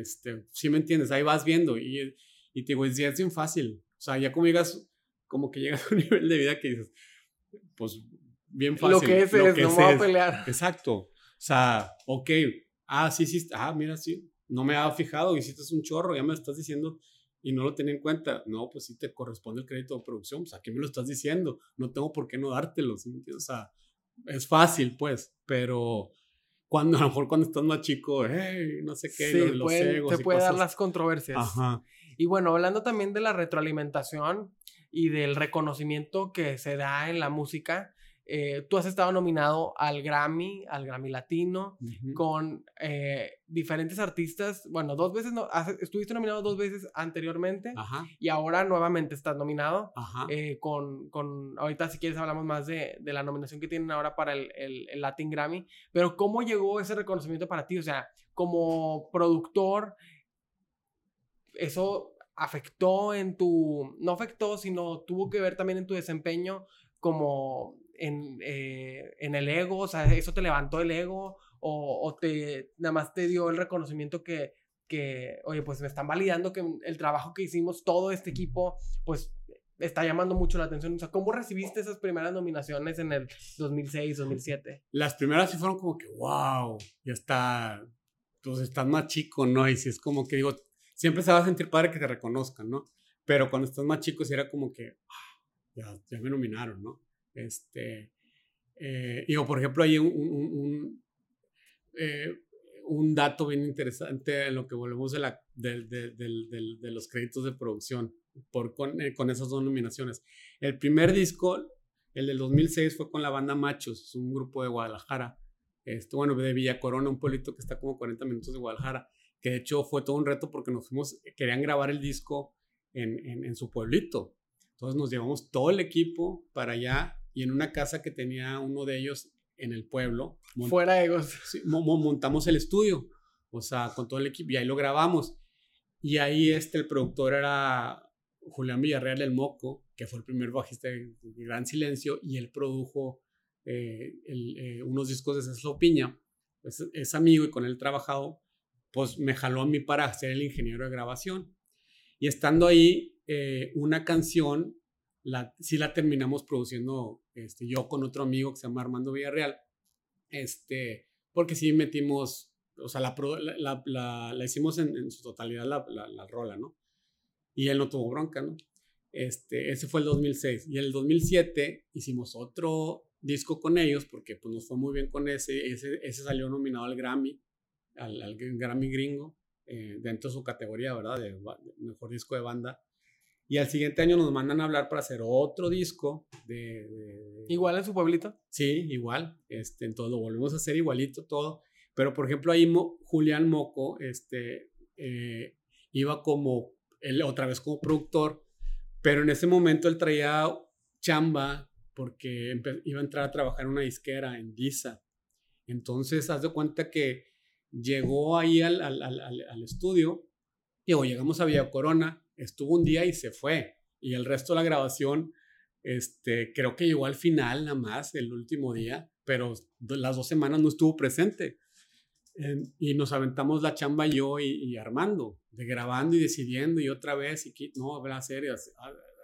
este, si me entiendes, ahí vas viendo y, y te digo, es, es bien fácil. O sea, ya como llegas, como que (laughs) llegas a un nivel de vida que dices, pues bien fácil.
Lo que es
lo
es,
que
no
es
voy a pelear.
Exacto. O sea, ok. Ah, sí, sí. Ah, mira, sí. No me había fijado. Hiciste un chorro. Ya me lo estás diciendo y no lo tenía en cuenta. No, pues sí te corresponde el crédito de producción. Pues aquí me lo estás diciendo. No tengo por qué no dártelo. ¿sí me entiendes? O sea, es fácil, pues. Pero cuando a lo mejor cuando estás más chico, hey, no sé qué,
Sí,
los
pueden-
egos
te
y
puede dar las controversias.
Ajá.
Y bueno, hablando también de la retroalimentación y del reconocimiento que se da en la música, eh, tú has estado nominado al Grammy, al Grammy Latino, con eh, diferentes artistas. Bueno, dos veces, no, has- estuviste nominado dos veces anteriormente
Ajá.
y ahora nuevamente estás nominado.
Ajá.
eh, con, con, ahorita si quieres hablamos más de, de la nominación que tienen ahora para el, el, el Latin Grammy, pero ¿cómo llegó ese reconocimiento para ti? O sea, como productor, eso afectó en tu, no afectó, sino tuvo que ver también en tu desempeño como en, eh, en el ego, o sea, eso te levantó el ego o, o te, nada más te dio el reconocimiento que, que, oye, pues me están validando que el trabajo que hicimos todo este equipo, pues está llamando mucho la atención. O sea, ¿cómo recibiste esas primeras nominaciones en el 2006, 2007?
Las primeras sí fueron como que, wow, ya está, pues estás más chico, ¿no? Y si es como que digo, siempre se va a sentir padre que te reconozcan, ¿no? Pero cuando estás más chico sí era como que, ah, ya, ya me nominaron, ¿no? Este, eh, digo, por ejemplo, hay un, un, un, eh, un dato bien interesante en lo que volvemos de, la, de, de, de, los créditos de producción por, con, eh, con esas dos nominaciones. El primer disco, el del 2006, fue con la banda Machos, un grupo de Guadalajara, este, bueno, de Villa Corona, un pueblito que está como 40 minutos de Guadalajara, que de hecho fue todo un reto porque nos fuimos, querían grabar el disco en, en, en su pueblito. Entonces nos llevamos todo el equipo para allá y en una casa que tenía uno de ellos en el pueblo.
Fuera egos.
Sí, montamos el estudio, o sea, con todo el equipo y ahí lo grabamos. Y ahí este, el productor era Julián Villarreal del Moco, que fue el primer bajista de Gran Silencio, y él produjo eh, el, eh, unos discos de César Piña. Es amigo y con él trabajado, pues me jaló a mí para ser el ingeniero de grabación. Y estando ahí, eh, una canción, la, sí la terminamos produciendo este, yo con otro amigo que se llama Armando Villarreal, este, porque sí metimos, o sea, la, la, la, la hicimos en, su totalidad la, la, rola, ¿no? Y él no tuvo bronca, ¿no? Este, ese fue el 2006. Y en el 2007 hicimos otro disco con ellos, porque pues nos fue muy bien con ese, ese, ese salió nominado al Grammy, al, al Grammy gringo, eh, dentro de su categoría, ¿verdad? De, de mejor disco de banda. Y al siguiente año nos mandan a hablar para hacer otro disco de... de
¿Igual en su pueblito?
Sí, igual. Este, entonces lo volvemos a hacer igualito todo. Pero, por ejemplo, ahí Mo, Julián Moco este, eh, iba como, él otra vez como productor, pero en ese momento él traía chamba porque iba a entrar a trabajar en una disquera en Disa. Entonces, haz de cuenta que llegó ahí al, al, al, al estudio, y llegamos a Villa Corona, estuvo un día y se fue. Y el resto de la grabación, este, creo que llegó al final nada más, el último día, pero las dos semanas no estuvo presente. Eh, y nos aventamos la chamba yo y, y, Armando, de grabando y decidiendo y otra vez, y no, habla serio.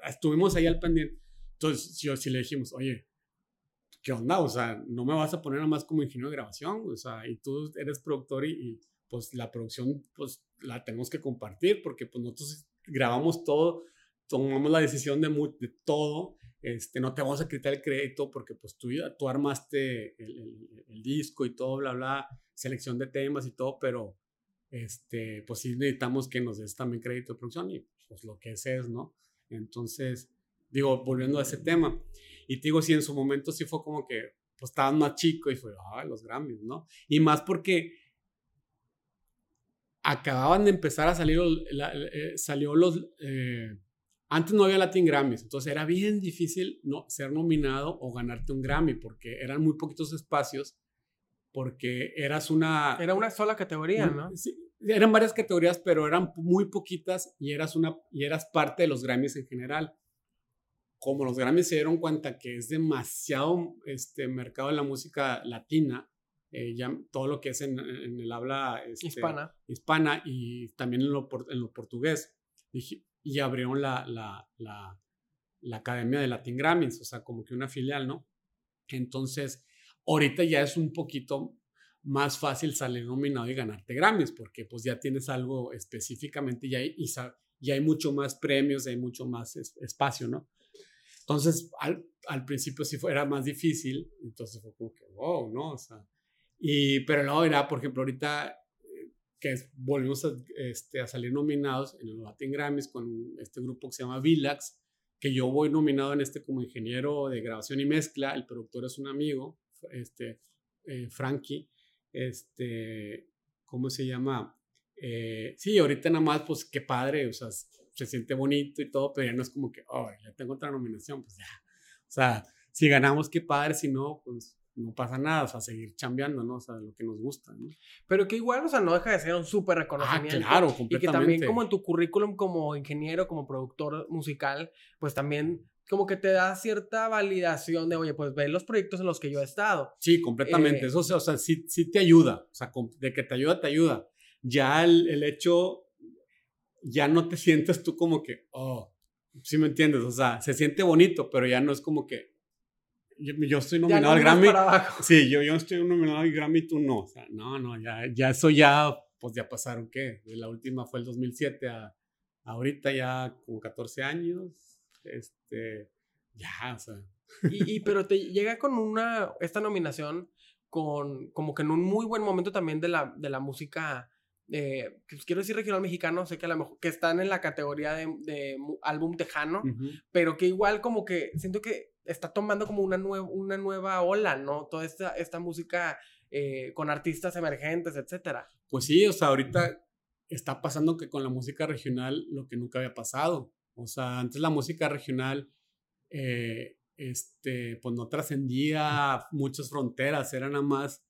Estuvimos ahí al pendiente. Entonces, yo sí le dijimos, oye, ¿qué onda? O sea, no me vas a poner nada más como ingeniero de grabación, o sea, y tú eres productor y, y pues la producción, pues la tenemos que compartir porque pues nosotros grabamos todo, tomamos la decisión de, de todo, este, no te vamos a quitar el crédito porque pues tú, tú armaste el, disco y todo, bla, bla, selección de temas y todo, pero este, pues sí necesitamos que nos des también crédito de producción y pues lo que es es, ¿no? Entonces, digo, volviendo a ese tema, y te digo, sí, en su momento sí fue como que, pues estaban más chico y fue, ah, los Grammys, ¿no? Y más porque acababan de empezar a salir, la, eh, salió los, eh, antes no había Latin Grammys, entonces era bien difícil no, ser nominado o ganarte un Grammy, porque eran muy poquitos espacios, porque eras una...
Era una sola categoría, ¿no?
Sí, eran varias categorías, pero eran muy poquitas y eras, una, y eras parte de los Grammys en general. Como los Grammys se dieron cuenta que es demasiado este mercado de la música latina, eh, ya todo lo que es en, en el habla este,
hispana.
hispana y también en lo, en lo portugués. Y, y abrieron la, la, la, la, Academia de Latin Grammys, o sea, como que una filial, ¿no? Entonces, ahorita ya es un poquito más fácil salir nominado y ganarte Grammys, porque pues ya tienes algo específicamente y hay, y, hay mucho más premios, hay mucho más espacio, ¿no? Entonces, al, al principio sí fue, era más difícil, entonces fue como que, wow, ¿no? O sea, y, pero no, era, por ejemplo, ahorita eh, que volvimos a, este, a salir nominados en los Latin Grammys con este grupo que se llama Villax, que yo voy nominado en este como ingeniero de grabación y mezcla, el productor es un amigo, este, eh, Frankie, este, ¿cómo se llama? Eh, sí, ahorita nada más, pues qué padre, o sea, se siente bonito y todo, pero ya no es como que, oh, ya tengo otra nominación, pues ya. O sea, si ganamos, qué padre, si no, pues no pasa nada, o sea, seguir chambeando, ¿no? O sea, lo que nos gusta, ¿no?
Pero que igual, o sea, no deja de ser un súper reconocimiento.
Ah, claro, completamente.
Y que también como en tu currículum como ingeniero, como productor musical, pues también como que te da cierta validación de, oye, pues ve los proyectos en los que yo he estado.
Sí, completamente. Eh, Eso, o sea, sí, sí te ayuda. O sea, de que te ayuda, te ayuda. Ya el, el hecho, ya no te sientes tú como que, oh, sí me entiendes. O sea, se siente bonito, pero ya no es como que, yo, estoy nominado al Grammy. Sí, yo, yo estoy nominado al Grammy, tú no. O sea, no, no, ya, ya eso ya, pues ya pasaron, ¿qué? La última fue el 2007 a ahorita ya como 14 años. Este, ya, o sea.
Y, y, pero te llega con una, esta nominación con, como que en un muy buen momento también de la, de la música, eh, pues quiero decir regional mexicano, sé que a lo mejor, que están en la categoría de, de álbum tejano, pero que igual como que siento que está tomando como una, una nueva ola, ¿no? Toda esta, esta música eh, con artistas emergentes, etcétera.
Pues sí, o sea, ahorita está pasando que con la música regional lo que nunca había pasado. O sea, antes la música regional, eh, este, pues no trascendía muchas fronteras, era nada más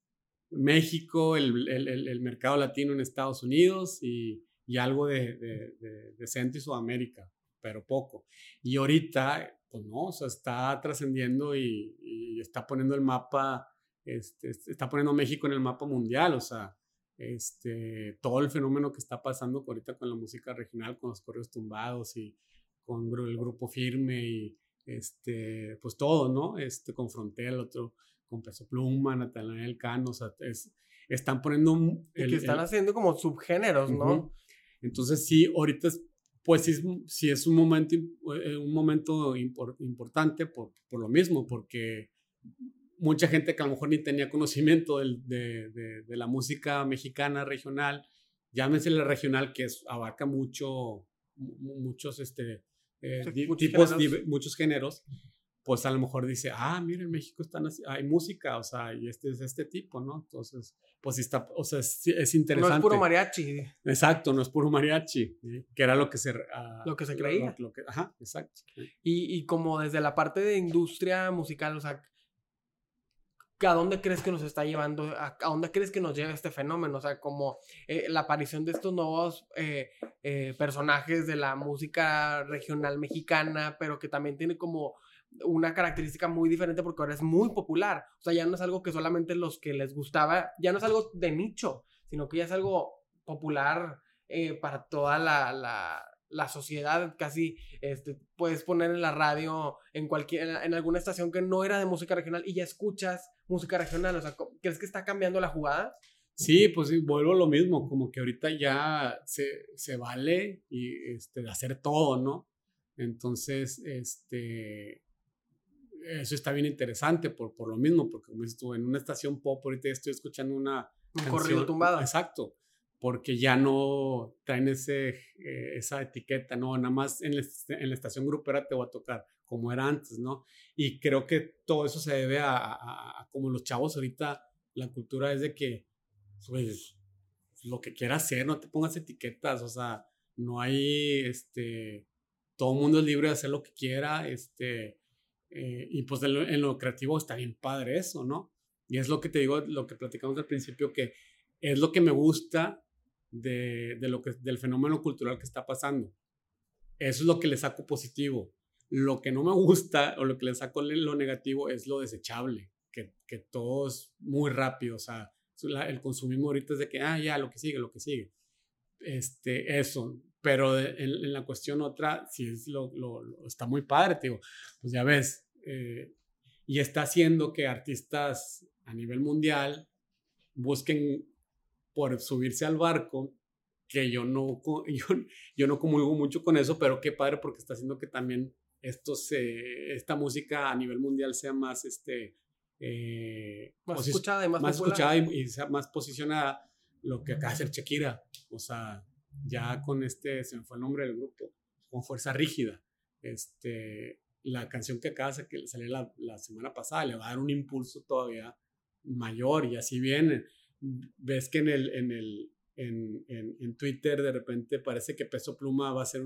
México, el, el, el, mercado latino en Estados Unidos y, y algo de, de, de, Centro y Sudamérica, pero poco. Y ahorita, pues no, o sea, está trascendiendo y, y, está poniendo el mapa, este, está poniendo México en el mapa mundial, o sea, este, todo el fenómeno que está pasando ahorita con la música regional, con los correos tumbados y con el grupo firme y este, pues todo, ¿no? Este, con Frontera, el otro con Peso Pluma, Natanael Cano, o sea, están poniendo...
El, que están haciendo como subgéneros, ¿no?
Entonces sí, ahorita pues sí, sí, es un momento, eh, un momento importante por, por, lo mismo, porque mucha gente que a lo mejor ni tenía conocimiento de, de, de, la música mexicana regional, llámese la regional que es, abarca mucho, muchos este, eh, tipos, muchos géneros, pues a lo mejor dice, ah, mira, en México están hay música, o sea, y este es este tipo, ¿no? Entonces, pues está, o sea, es, interesante. No es
puro mariachi.
Exacto, no es puro mariachi, que era lo que se...
Ah, lo que se creía.
Lo, que, ajá, exacto.
Y, y como desde la parte de industria musical, o sea, ¿a dónde crees que nos está llevando? ¿A, dónde crees que nos lleva este fenómeno? O sea, como eh, la aparición de estos nuevos eh, eh, personajes de la música regional mexicana, pero que también tiene como una característica muy diferente porque ahora es muy popular. O sea, ya no es algo que solamente los que les gustaba, ya no es algo de nicho, sino que ya es algo popular para toda la la sociedad. Casi este, puedes poner en la radio en cualquier en alguna estación que no era de música regional y ya escuchas música regional. O sea crees que está cambiando la jugada
sí pues vuelvo a lo mismo como que ahorita ya se, se vale y este hacer todo no entonces este eso está bien interesante por, por lo mismo porque como dices en una estación pop ahorita estoy escuchando una
un corrido tumbado
exacto porque ya no traen ese, eh, esa etiqueta, ¿no? Nada más en la, en la, estación grupera te voy a tocar, como era antes, ¿no? Y creo que todo eso se debe a, a, como los chavos ahorita, la cultura es de que, pues, lo que quieras hacer, no te pongas etiquetas, o sea, no hay, este, todo el mundo es libre de hacer lo que quiera, este, eh, y pues en lo, en lo creativo está bien padre eso, ¿no? Y es lo que te digo, lo que platicamos al principio, que es lo que me gusta de, de, lo que, del fenómeno cultural que está pasando. Eso es lo que le saco positivo. Lo que no me gusta o lo que le saco lo negativo es lo desechable, que, que todo es muy rápido. O sea, el consumismo ahorita es de que, ah, ya, lo que sigue, lo que sigue. Este, eso. Pero en, la cuestión otra, si es lo, lo, está muy padre, tío. Pues ya ves. Eh, y está haciendo que artistas a nivel mundial busquen por subirse al barco, que yo no, (laughs) yo, yo no comulgo mucho con eso, pero qué padre porque está haciendo que también esto se, esta música a nivel mundial sea más, este,
eh, más escuchada y más,
más escuchada y, sea más posicionada lo que acaba de hacer Shakira, o sea, ya con este, se me fue el nombre del grupo, con Fuerza Rígida, este, la canción que acaba de salir la, la semana pasada le va a dar un impulso todavía mayor y así viene. Ves que en el, en el, en, en, Twitter de repente parece que Peso Pluma va a ser,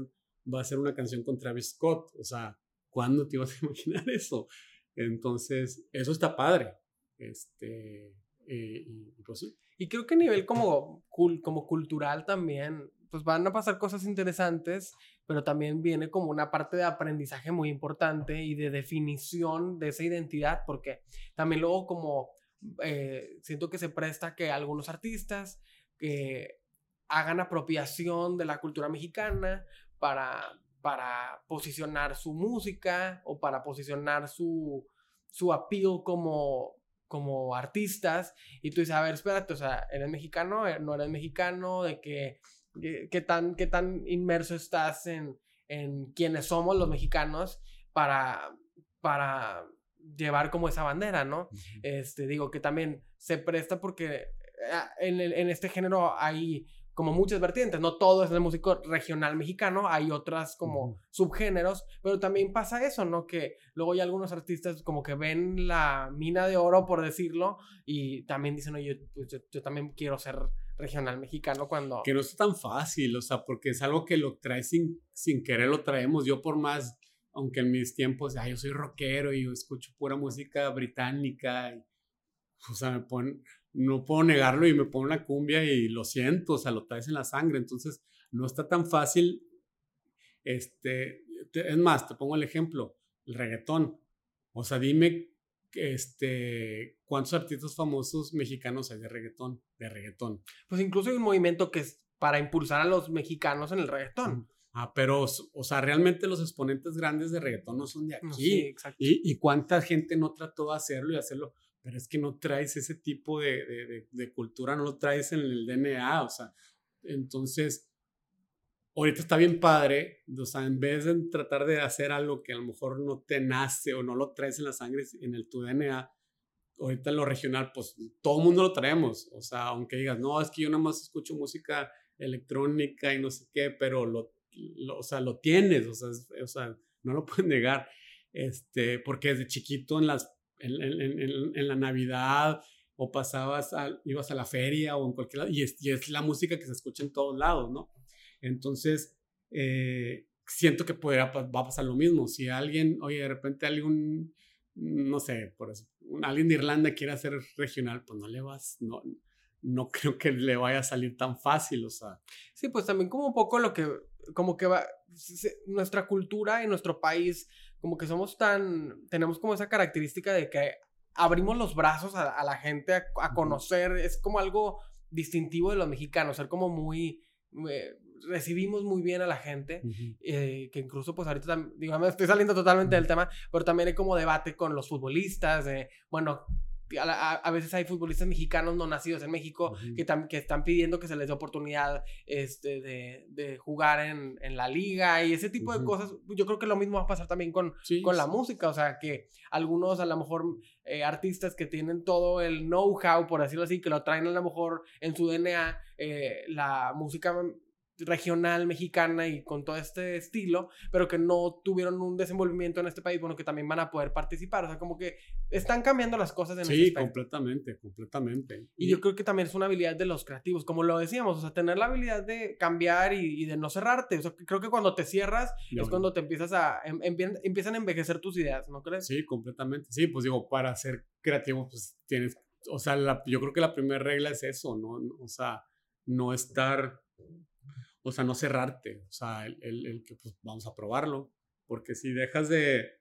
va a ser una canción con Travis Scott. O sea, ¿cuándo te ibas a (laughs) imaginar eso? Entonces, eso está padre. Este, eh, y, pues.
Y creo que a nivel como, como cultural también, pues van a pasar cosas interesantes, pero también viene como una parte de aprendizaje muy importante y de definición de esa identidad, porque también luego como eh, siento que se presta que algunos artistas que hagan apropiación de la cultura mexicana para, para posicionar su música o para posicionar su, su appeal como, como artistas y tú dices, a ver, espérate, o sea, ¿eres mexicano? Eh, ¿No eres mexicano? ¿De qué, qué, tan, qué tan inmerso estás en, en quiénes somos los mexicanos para, para llevar como esa bandera, ¿no? Este, digo que también se presta porque ah, en, en, este género hay como muchas vertientes, no todo es el músico regional mexicano, hay otras como subgéneros, pero también pasa eso, ¿no? Que luego hay algunos artistas como que ven la mina de oro, por decirlo, y también dicen, oye, pues yo, yo también quiero ser regional mexicano cuando...
Que no es tan fácil, o sea, porque es algo que lo traes sin, sin querer, lo traemos. Yo por más aunque en mis tiempos, yo soy rockero y yo escucho pura música británica, o sea, me pon, no puedo negarlo y me pongo la cumbia y lo siento, o sea, lo traes en la sangre, entonces no está tan fácil, este, es más, te pongo el ejemplo, el reggaetón, o sea, dime, este, ¿cuántos artistas famosos mexicanos hay de reggaetón? De reggaetón.
Pues incluso hay un movimiento que es para impulsar a los mexicanos en el reggaetón.
Ah, pero, o sea, realmente los exponentes grandes de reggaetón no son de aquí. Sí, exacto. Y, y, cuánta gente no trató de hacerlo y hacerlo, pero es que no traes ese tipo de, de, de, cultura, no lo traes en el DNA, o sea, entonces, ahorita está bien padre, o sea, en vez de tratar de hacer algo que a lo mejor no te nace o no lo traes en la sangre, en el tu DNA, ahorita en lo regional, pues todo mundo lo traemos, o sea, aunque digas, no, es que yo nada más escucho música electrónica y no sé qué, pero lo o sea, lo tienes, o sea, o sea, no lo puedes negar, este, porque desde chiquito en, las, en, en, en, la Navidad o pasabas, a, ibas a la feria o en cualquier lado, y es, y es la música que se escucha en todos lados, ¿no? Entonces, eh, siento que podría, va a pasar lo mismo. Si alguien, oye, de repente algún, no sé, por eso, alguien de Irlanda quiere hacer regional, pues no le vas, no, no (laughs) creo que le vaya a salir tan fácil, o sea.
Sí, pues también como un poco lo que, como que va, nuestra cultura y nuestro país, como que somos tan, tenemos como esa característica de que abrimos los brazos a, la gente a, conocer, es como algo distintivo de los mexicanos, ser como muy, eh, recibimos muy bien a la gente, eh, que incluso pues ahorita, digamos, estoy saliendo totalmente del tema, pero también hay como debate con los futbolistas, de, bueno, a, veces hay futbolistas mexicanos no nacidos en México que, que están pidiendo que se les dé oportunidad este, de, de jugar en, en, la liga y ese tipo de cosas. Yo creo que lo mismo va a pasar también con, con la música, o sea, que algunos a lo mejor eh, artistas que tienen todo el know-how, por decirlo así, que lo traen a lo mejor en su DNA, eh, la música regional mexicana y con todo este estilo, pero que no tuvieron un desenvolvimiento en este país, bueno, que también van a poder participar. O sea, como que están cambiando las cosas en
Sí, completamente, completamente.
Y, yo creo que también es una habilidad de los creativos, como lo decíamos, o sea, tener la habilidad de cambiar y, de no cerrarte. O sea, creo que cuando te cierras es cuando te empiezas a, em, empiezan a envejecer tus ideas, ¿no crees?
Sí, completamente. Sí, pues digo, para ser creativo, pues tienes, o sea, yo creo que la primera regla es eso, ¿no? O sea, no estar o sea, no cerrarte, o sea, el, el, que pues vamos a probarlo, porque si dejas de,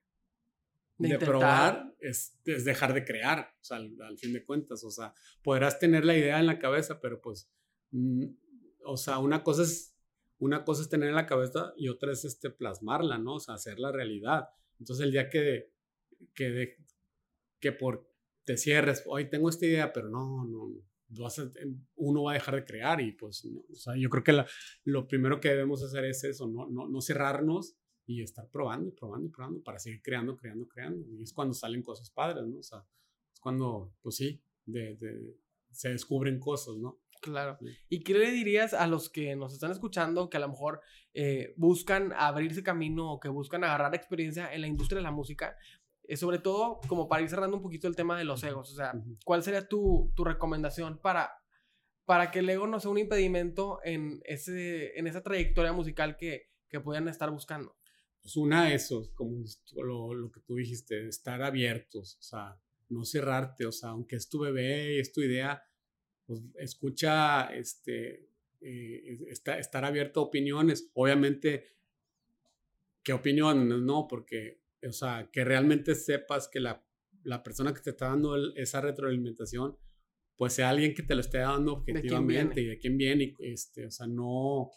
de, probar, es, es, dejar de crear, o sea, al, fin de cuentas, o sea, podrás tener la idea en la cabeza, pero pues, mm, o sea, una cosa es, una cosa es tener en la cabeza y otra es este, plasmarla, ¿no? O sea, hacerla realidad. Entonces, el día que, que, que por te cierres, hoy tengo esta idea, pero no, no, uno va a dejar de crear y pues, o sea, yo creo que lo primero que debemos hacer es eso, no, no, no cerrarnos y estar probando, probando, probando para seguir creando, creando, creando. Y es cuando salen cosas padres, ¿no? O sea, es cuando, pues sí, de, de, se descubren cosas, ¿no?
Claro. ¿Y qué le dirías a los que nos están escuchando que a lo mejor eh, buscan abrirse camino o que buscan agarrar experiencia en la industria de la música? Eh, sobre todo, como para ir cerrando un poquito el tema de los egos. O sea, ¿cuál sería tu, tu recomendación para, para que el ego no sea un impedimento en, ese, en esa trayectoria musical que, que puedan estar buscando?
Pues una de esos, como lo, lo, que tú dijiste, estar abiertos, o sea, no cerrarte, o sea, aunque es tu bebé y es tu idea, pues escucha, este, eh, estar abierto a opiniones. Obviamente, ¿qué opiniones? No, porque, o sea, que realmente sepas que la, la persona que te está dando esa retroalimentación, pues sea alguien que te lo esté dando objetivamente y de quién viene, este, o sea, no,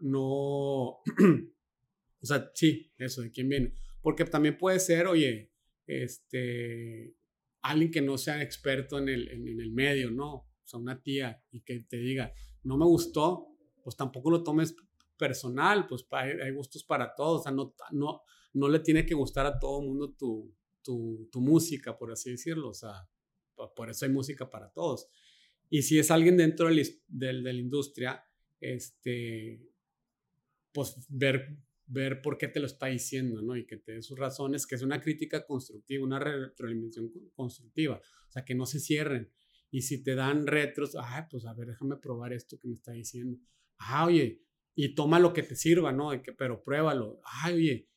no, (clears throat) o sea, sí, eso, de quién viene. Porque también puede ser, oye, este, alguien que no sea experto en el, en el medio, ¿no? o sea, una tía, y que te diga, no me gustó, pues tampoco lo tomes personal, pues hay, gustos para todos, o sea, no, no, no le tiene que gustar a todo el mundo tu, tu, tu, música, por así decirlo, o sea, por eso hay música para todos. Y si es alguien dentro de la industria, este, pues ver, ver por qué te lo está diciendo, ¿no? Y que te dé sus razones, que es una crítica constructiva, una retroalimentación constructiva, o sea, que no se cierren, y si te dan retros, ah, pues a ver, déjame probar esto que me está diciendo. Ah, oye, y toma lo que te sirva, ¿no? que, pero pruébalo. Ay, oye,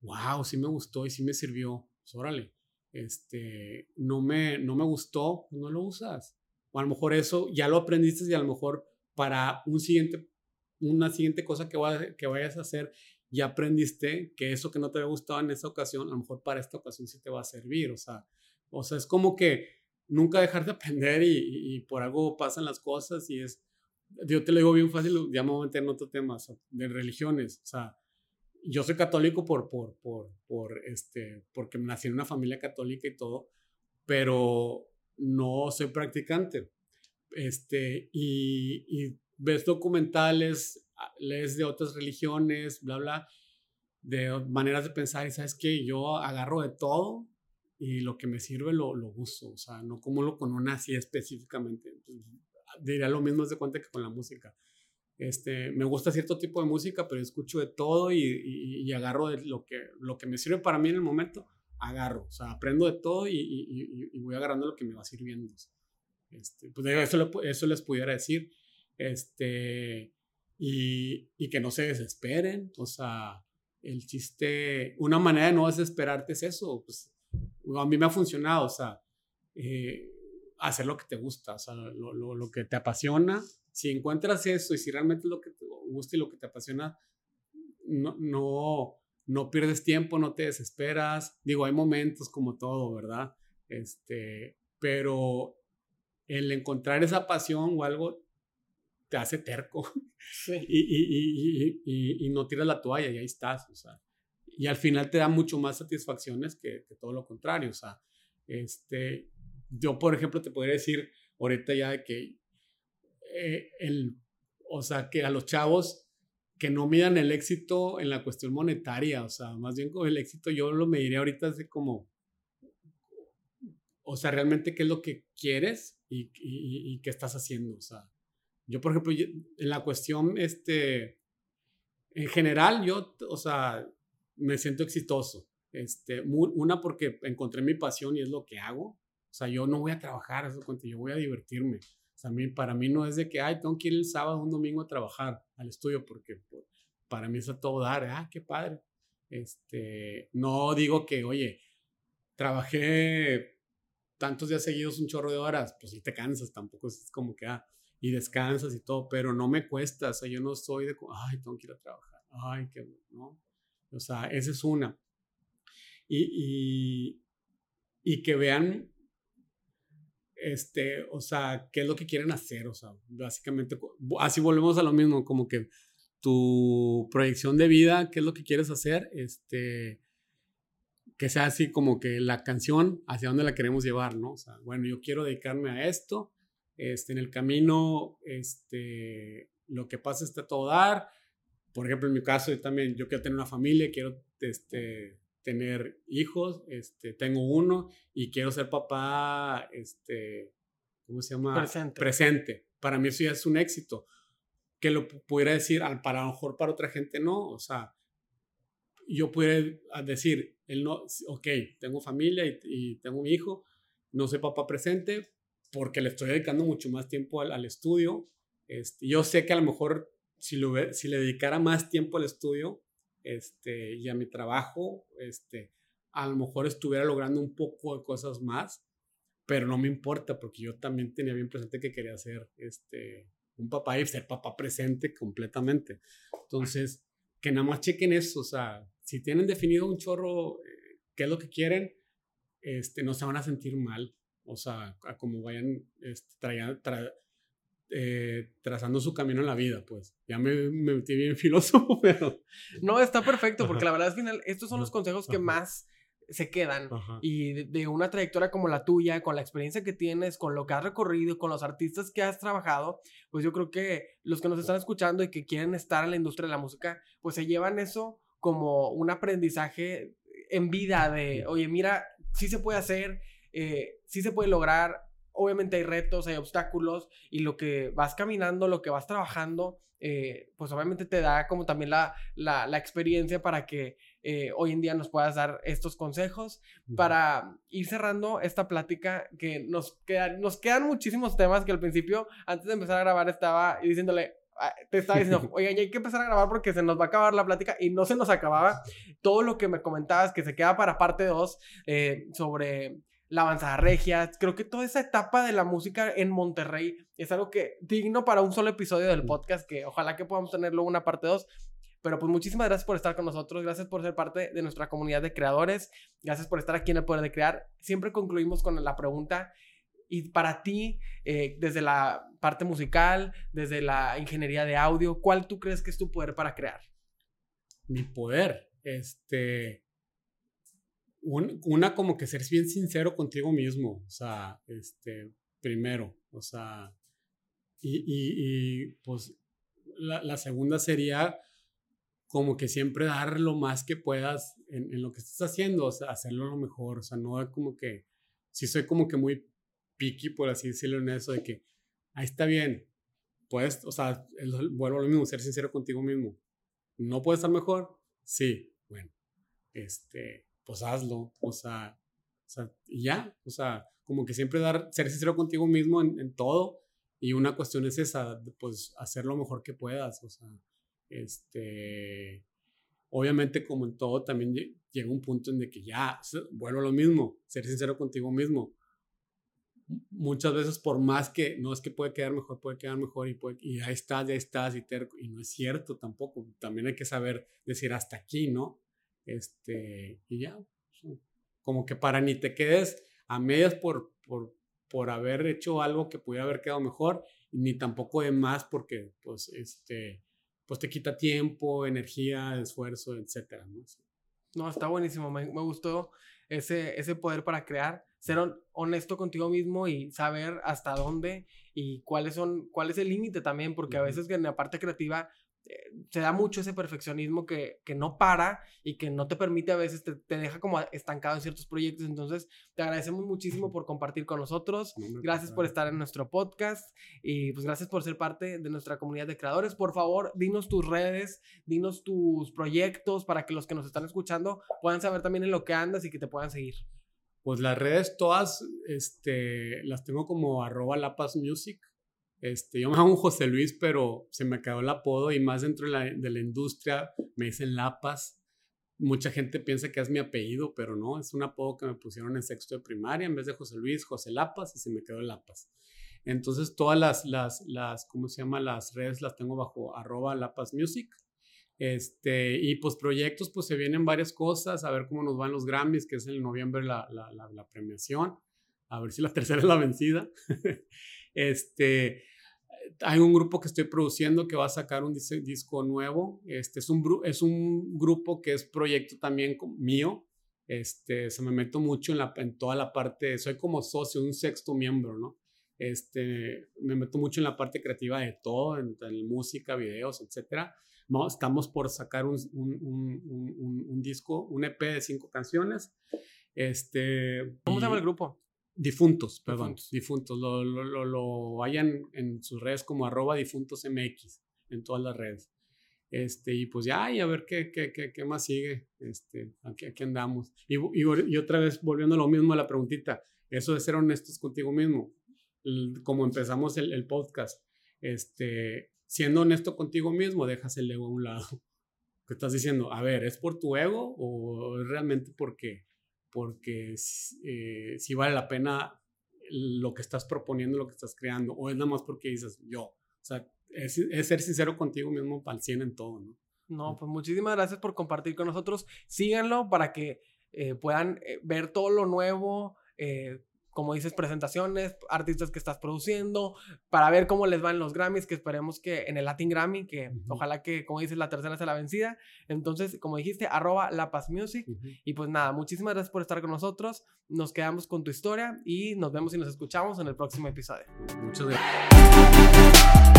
wow, sí me gustó y sí me sirvió. Pues órale, este, no me, no me gustó, pues no lo usas. O a lo mejor eso ya lo aprendiste y a lo mejor para un siguiente, una siguiente cosa que, que vayas a hacer, ya aprendiste que eso que no te había gustado en esa ocasión, a lo mejor para esta ocasión sí te va a servir. O sea, o sea es como que nunca dejar de aprender y, por algo pasan las cosas y es, yo te lo digo bien fácil, ya me voy a meter en otro tema, de religiones, o sea, yo soy católico por, por, por, por, este, porque nací en una familia católica y todo, pero no soy practicante, este, y, y ves documentales, lees de otras religiones, bla, bla, de maneras de pensar y sabes que yo agarro de todo y lo que me sirve lo, lo uso, o sea, no como lo con una así específicamente. Pues, diría lo mismo de cuenta que con la música. Este, me gusta cierto tipo de música, pero escucho de todo y, agarro lo que, lo que me sirve para mí en el momento, agarro, o sea, aprendo de todo y, y voy agarrando lo que me va sirviendo. Este, pues eso, eso les pudiera decir. Este, y, que no se desesperen, o sea, el chiste, una manera de no desesperarte es eso, pues a mí me ha funcionado, o sea, eh, hacer lo que te gusta, o sea, lo, que te apasiona. Si encuentras eso y si realmente es lo que te gusta y lo que te apasiona, no, no, no pierdes tiempo, no te desesperas. Digo, hay momentos como todo, ¿verdad? Este, pero el encontrar esa pasión o algo te hace terco sí. (laughs) y, y, y, y, no tiras la toalla y ahí estás, o sea y al final te da mucho más satisfacciones que, todo lo contrario. O sea, este, yo, por ejemplo, te podría decir ahorita ya de que eh, el, o sea, que a los chavos que no midan el éxito en la cuestión monetaria, o sea, más bien con el éxito yo lo mediría ahorita así como, o sea, realmente qué es lo que quieres y, y, qué estás haciendo, o sea, yo, por ejemplo, en la cuestión, este, en general, yo, o sea, me siento exitoso. Este, una porque encontré mi pasión y es lo que hago. O sea, yo no voy a trabajar, eso yo voy a divertirme. O sea, para mí no es de que, ay, tengo que ir el sábado, un domingo a trabajar al estudio, porque pues, para mí es a todo dar, ah, qué padre. Este, no digo que, oye, trabajé tantos días seguidos un chorro de horas, pues sí te cansas, tampoco es como que, ah, y descansas y todo, pero no me cuesta, o sea, yo no soy de, ay, tengo que ir a trabajar, ay, qué, no, o sea, esa es una. Y, y, que vean, este, o sea, qué es lo que quieren hacer, o sea, básicamente, así volvemos a lo mismo, como que tu proyección de vida, qué es lo que quieres hacer, este, que sea así como que la canción hacia dónde la queremos llevar, ¿no? O sea, bueno, yo quiero dedicarme a esto, este, en el camino, este, lo que pasa está todo dar. Por ejemplo, en mi caso, yo también, yo quiero tener una familia, quiero, este, tener hijos, este, tengo uno y quiero ser papá, este, ¿cómo se llama?
Presente.
Presente. Para mí eso ya es un éxito. Que lo pudiera decir, para a lo mejor para otra gente no, o sea, yo pudiera decir, él no, ok, tengo familia y, tengo un hijo, no soy papá presente porque le estoy dedicando mucho más tiempo al, estudio. Este, yo sé que a lo mejor si, lo, si le dedicara más tiempo al estudio este, y a mi trabajo, este, a lo mejor estuviera logrando un poco de cosas más, pero no me importa porque yo también tenía bien presente que quería ser este, un papá y ser papá presente completamente. Entonces, que nada más chequen eso, o sea, si tienen definido un chorro eh, qué es lo que quieren, este, no se van a sentir mal, o sea, a como vayan este, eh, trazando su camino en la vida, pues. Ya me, me metí bien (laughs) filósofo, pero...
No, está perfecto, porque la verdad, al final, estos son los consejos que más se quedan. Y de, una trayectoria como la tuya, con la experiencia que tienes, con lo que has recorrido, con los artistas que has trabajado, pues yo creo que los que nos están escuchando y que quieren estar en la industria de la música, pues se llevan eso como un aprendizaje en vida de, oye, mira, sí se puede hacer, eh, sí se puede lograr, obviamente hay retos, hay obstáculos y lo que vas caminando, lo que vas trabajando, eh, pues obviamente te da como también la, la, experiencia para que eh, hoy en día nos puedas dar estos consejos. Para ir cerrando esta plática, que nos quedan, nos quedan muchísimos temas que al principio, antes de empezar a grabar, estaba diciéndole, ah, te estaba diciendo, (laughs) oigan, ya hay que empezar a grabar porque se nos va a acabar la plática y no se nos acababa todo lo que me comentabas que se queda para parte 2 eh, sobre la avanzada regia. Creo que toda esa etapa de la música en Monterrey es algo que digno para un solo episodio del podcast, que ojalá que podamos tenerlo una parte 2. Pero pues muchísimas gracias por estar con nosotros, gracias por ser parte de nuestra comunidad de creadores, gracias por estar aquí en el Poder de Crear. Siempre concluimos con la pregunta, y para ti, eh, desde la parte musical, desde la ingeniería de audio, ¿cuál tú crees que es tu poder para crear?
Mi poder, este, una como que ser bien sincero contigo mismo, o sea, este, primero, o sea, y, y, pues la, la, segunda sería como que siempre dar lo más que puedas en, en, lo que estás haciendo, o sea, hacerlo lo mejor, o sea, no como que, si soy como que muy picky, por así decirlo, en eso de que, ahí está bien, puedes, o sea, vuelvo a lo mismo, ser sincero contigo mismo, ¿no puede estar mejor? Sí, bueno, este, pues hazlo, o sea, o sea, y ya, o sea, como que siempre dar, ser sincero contigo mismo en, todo, y una cuestión es esa, pues hacer lo mejor que puedas, o sea, este, obviamente como en todo también llega un punto en de que ya, vuelvo a lo mismo, ser sincero contigo mismo. Muchas veces por más que no es que puede quedar mejor, puede quedar mejor y, puede, y ahí estás, ya estás y y no es cierto tampoco, también hay que saber decir hasta aquí, ¿no? Este, y ya, como que para ni te quedes a medias por, por, por haber hecho algo que pudiera haber quedado mejor, ni tampoco de más porque, pues, este, pues te quita tiempo, energía, esfuerzo, etcétera, ¿no?
No, está buenísimo, me, me, gustó ese, ese poder para crear, ser honesto contigo mismo y saber hasta dónde y cuáles son, cuál es el límite también, porque a veces en la parte creativa se da mucho ese perfeccionismo que, que, no para y que no te permite a veces, te, te, deja como estancado en ciertos proyectos. Entonces, te agradecemos muchísimo por compartir con nosotros. Gracias por estar en nuestro podcast y pues gracias por ser parte de nuestra comunidad de creadores. Por favor, dinos tus redes, dinos tus proyectos para que los que nos están escuchando puedan saber también en lo que andas y que te puedan seguir.
Pues las redes todas, este, las tengo como arroba Music este, yo me llamo José Luis, pero se me quedó el apodo y más dentro de la, de la industria me dicen Lapas. Mucha gente piensa que es mi apellido, pero no, es un apodo que me pusieron en sexto de primaria en vez de José Luis, José Lapas y se me quedó Lapas. Entonces todas las, las, las, ¿cómo se llama? Las redes las tengo bajo arroba Lapas Music. Este, y pues proyectos, pues se vienen varias cosas, a ver cómo nos van los Grammys, que es en noviembre la, la, premiación, a ver si la (laughs) tercera es la vencida. Este, hay un grupo que estoy produciendo que va a sacar un disco nuevo. Este es un, es un grupo que es proyecto también mío. Este, se me meto mucho en, la, en toda la parte, soy como socio, un sexto miembro, ¿no? Este, me meto mucho en la parte creativa de todo, en, música, videos, etcétera. estamos por sacar un, un, un, un, disco, un EP de cinco canciones. Este,
¿Cómo se llama el grupo?
Difuntos, perdón, difuntos. Lo, lo, lo, vayan en sus redes como arroba difuntosmx, en todas las redes. Este, y pues ya, y a ver qué, qué, qué, qué más sigue. Este, aquí, aquí andamos. Y, y, y, otra vez, volviendo a lo mismo a la preguntita, eso de ser honestos contigo mismo, como empezamos el, el podcast, este, siendo honesto contigo mismo, dejas el ego a un lado. (laughs) ¿Qué estás diciendo? A ver, ¿es por tu ego o realmente porque porque eh, si vale la pena lo que estás proponiendo, lo que estás creando, o es nada más porque dices yo. O sea, es, ser sincero contigo mismo para el 100 en todo, ¿no?
No, pues muchísimas gracias por compartir con nosotros. Síganlo para que eh, puedan eh, ver todo lo nuevo, como dices, presentaciones, artistas que estás produciendo, para ver cómo les van los Grammys, que esperemos que en el Latin Grammy, que ojalá que, como dices, la tercera sea la vencida. Entonces, como dijiste, arroba La Paz Music. Y pues nada, muchísimas gracias por estar con nosotros. Nos quedamos con tu historia y nos vemos y nos escuchamos en el próximo episodio.
Muchas gracias.